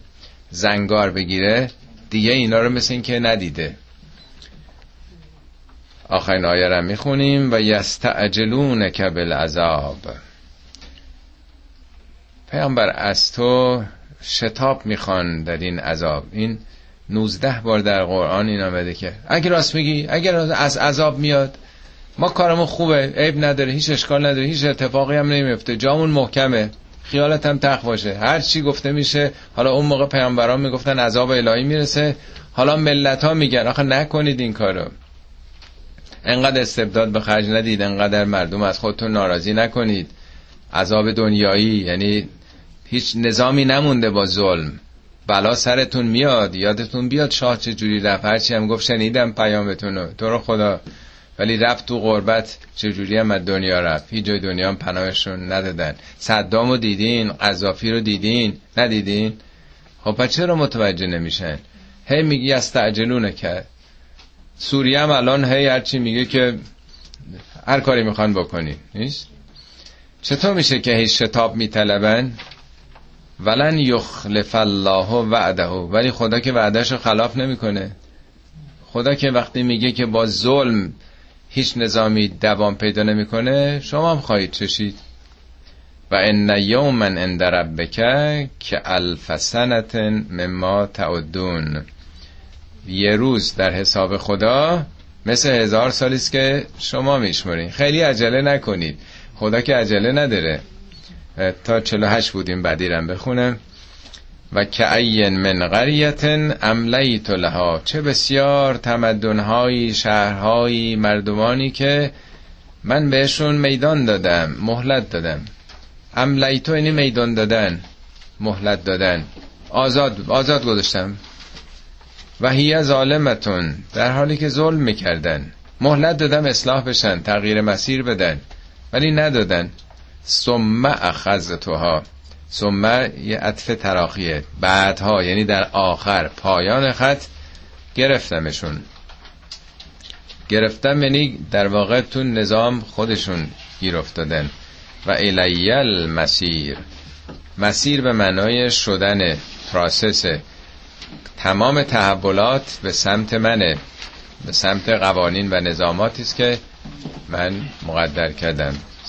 زنگار بگیره دیگه اینا رو مثل این که ندیده. آخرین آیه رو می‌خونیم. و یستعجلون که بالعذاب. پیامبر از تو شتاب می‌خوان در این عذاب. این نوزده بار در قرآن این آمده که. اگر راست میگی اگر از عذاب میاد ما کارمون خوبه عیب نداره هیچ اشکال نداره هیچ اتفاقی هم نمیفته جامون محکمه خیالت هم تخ باشه. هر چی گفته میشه حالا اون موقع پیامبران می‌گفتن عذاب الهی می‌رسه حالا ملت ها میگن آخه نکنید این کارو. انقدر استبداد به خرج ندید انقدر مردم از خودتون ناراضی نکنید. عذاب دنیایی یعنی هیچ نظامی نمونده با ظلم. بلا سرتون میاد یادتون بیاد شاه چه جوری رفت هرچی هم گفت شنیدم پیامتون تو رو خدا. ولی رفت تو غربت چجوری هم از دنیا رفت. هیچ جای دنیا هم پناهشون ندادن. صدام رو دیدین؟ قذافی رو دیدین؟ ندیدین؟ خب پس چرا متوجه نمیشن؟ هی میگی از تعجلونه که. سوریه هم الان هی هرچی میگه که هر کاری می‌خوان بکنی. نیست؟ چطور میشه که هیچ شتاب میطلبن؟ ولن یخلف الله وعده. ولی خدا که وعدهش رو خلاف نمی‌کنه. خدا که وقتی میگه که با ظلم هیچ نظامی دوام پیدا نمی‌کنه شما هم خواهید چشید. و ان یوما عند ربک که الف سنت مما تعدون. یه روز در حساب خدا مثل هزار سالی است که شما میشمرین. خیلی عجله نکنید. خدا که عجله نداره. تا 48 بودیم بعدیرم بخونم. و که من قریت املیت لها. چه بسیار تمدنهایی شهرهایی مردمانی که من بهشون میدان دادم مهلت دادم. املیتو اینی میدان دادن مهلت دادن. آزاد آزاد گذاشتم. و هی ظالمتون در حالی که ظلم می‌کردن. مهلت دادم اصلاح بشن تغییر مسیر بدن. ولی ندادن. ثم اخذتها ثم یه عطف تراخیه. بعدها یعنی در آخر پایان خط گرفتمشون. گرفتم یعنی در واقع تو نظام خودشون گیر افتادن. و الیل مسیر. مسیر به معنای شدن پراسس تمام تحولات به سمت منه. به سمت قوانین و نظاماتی است که من مقدر کردم.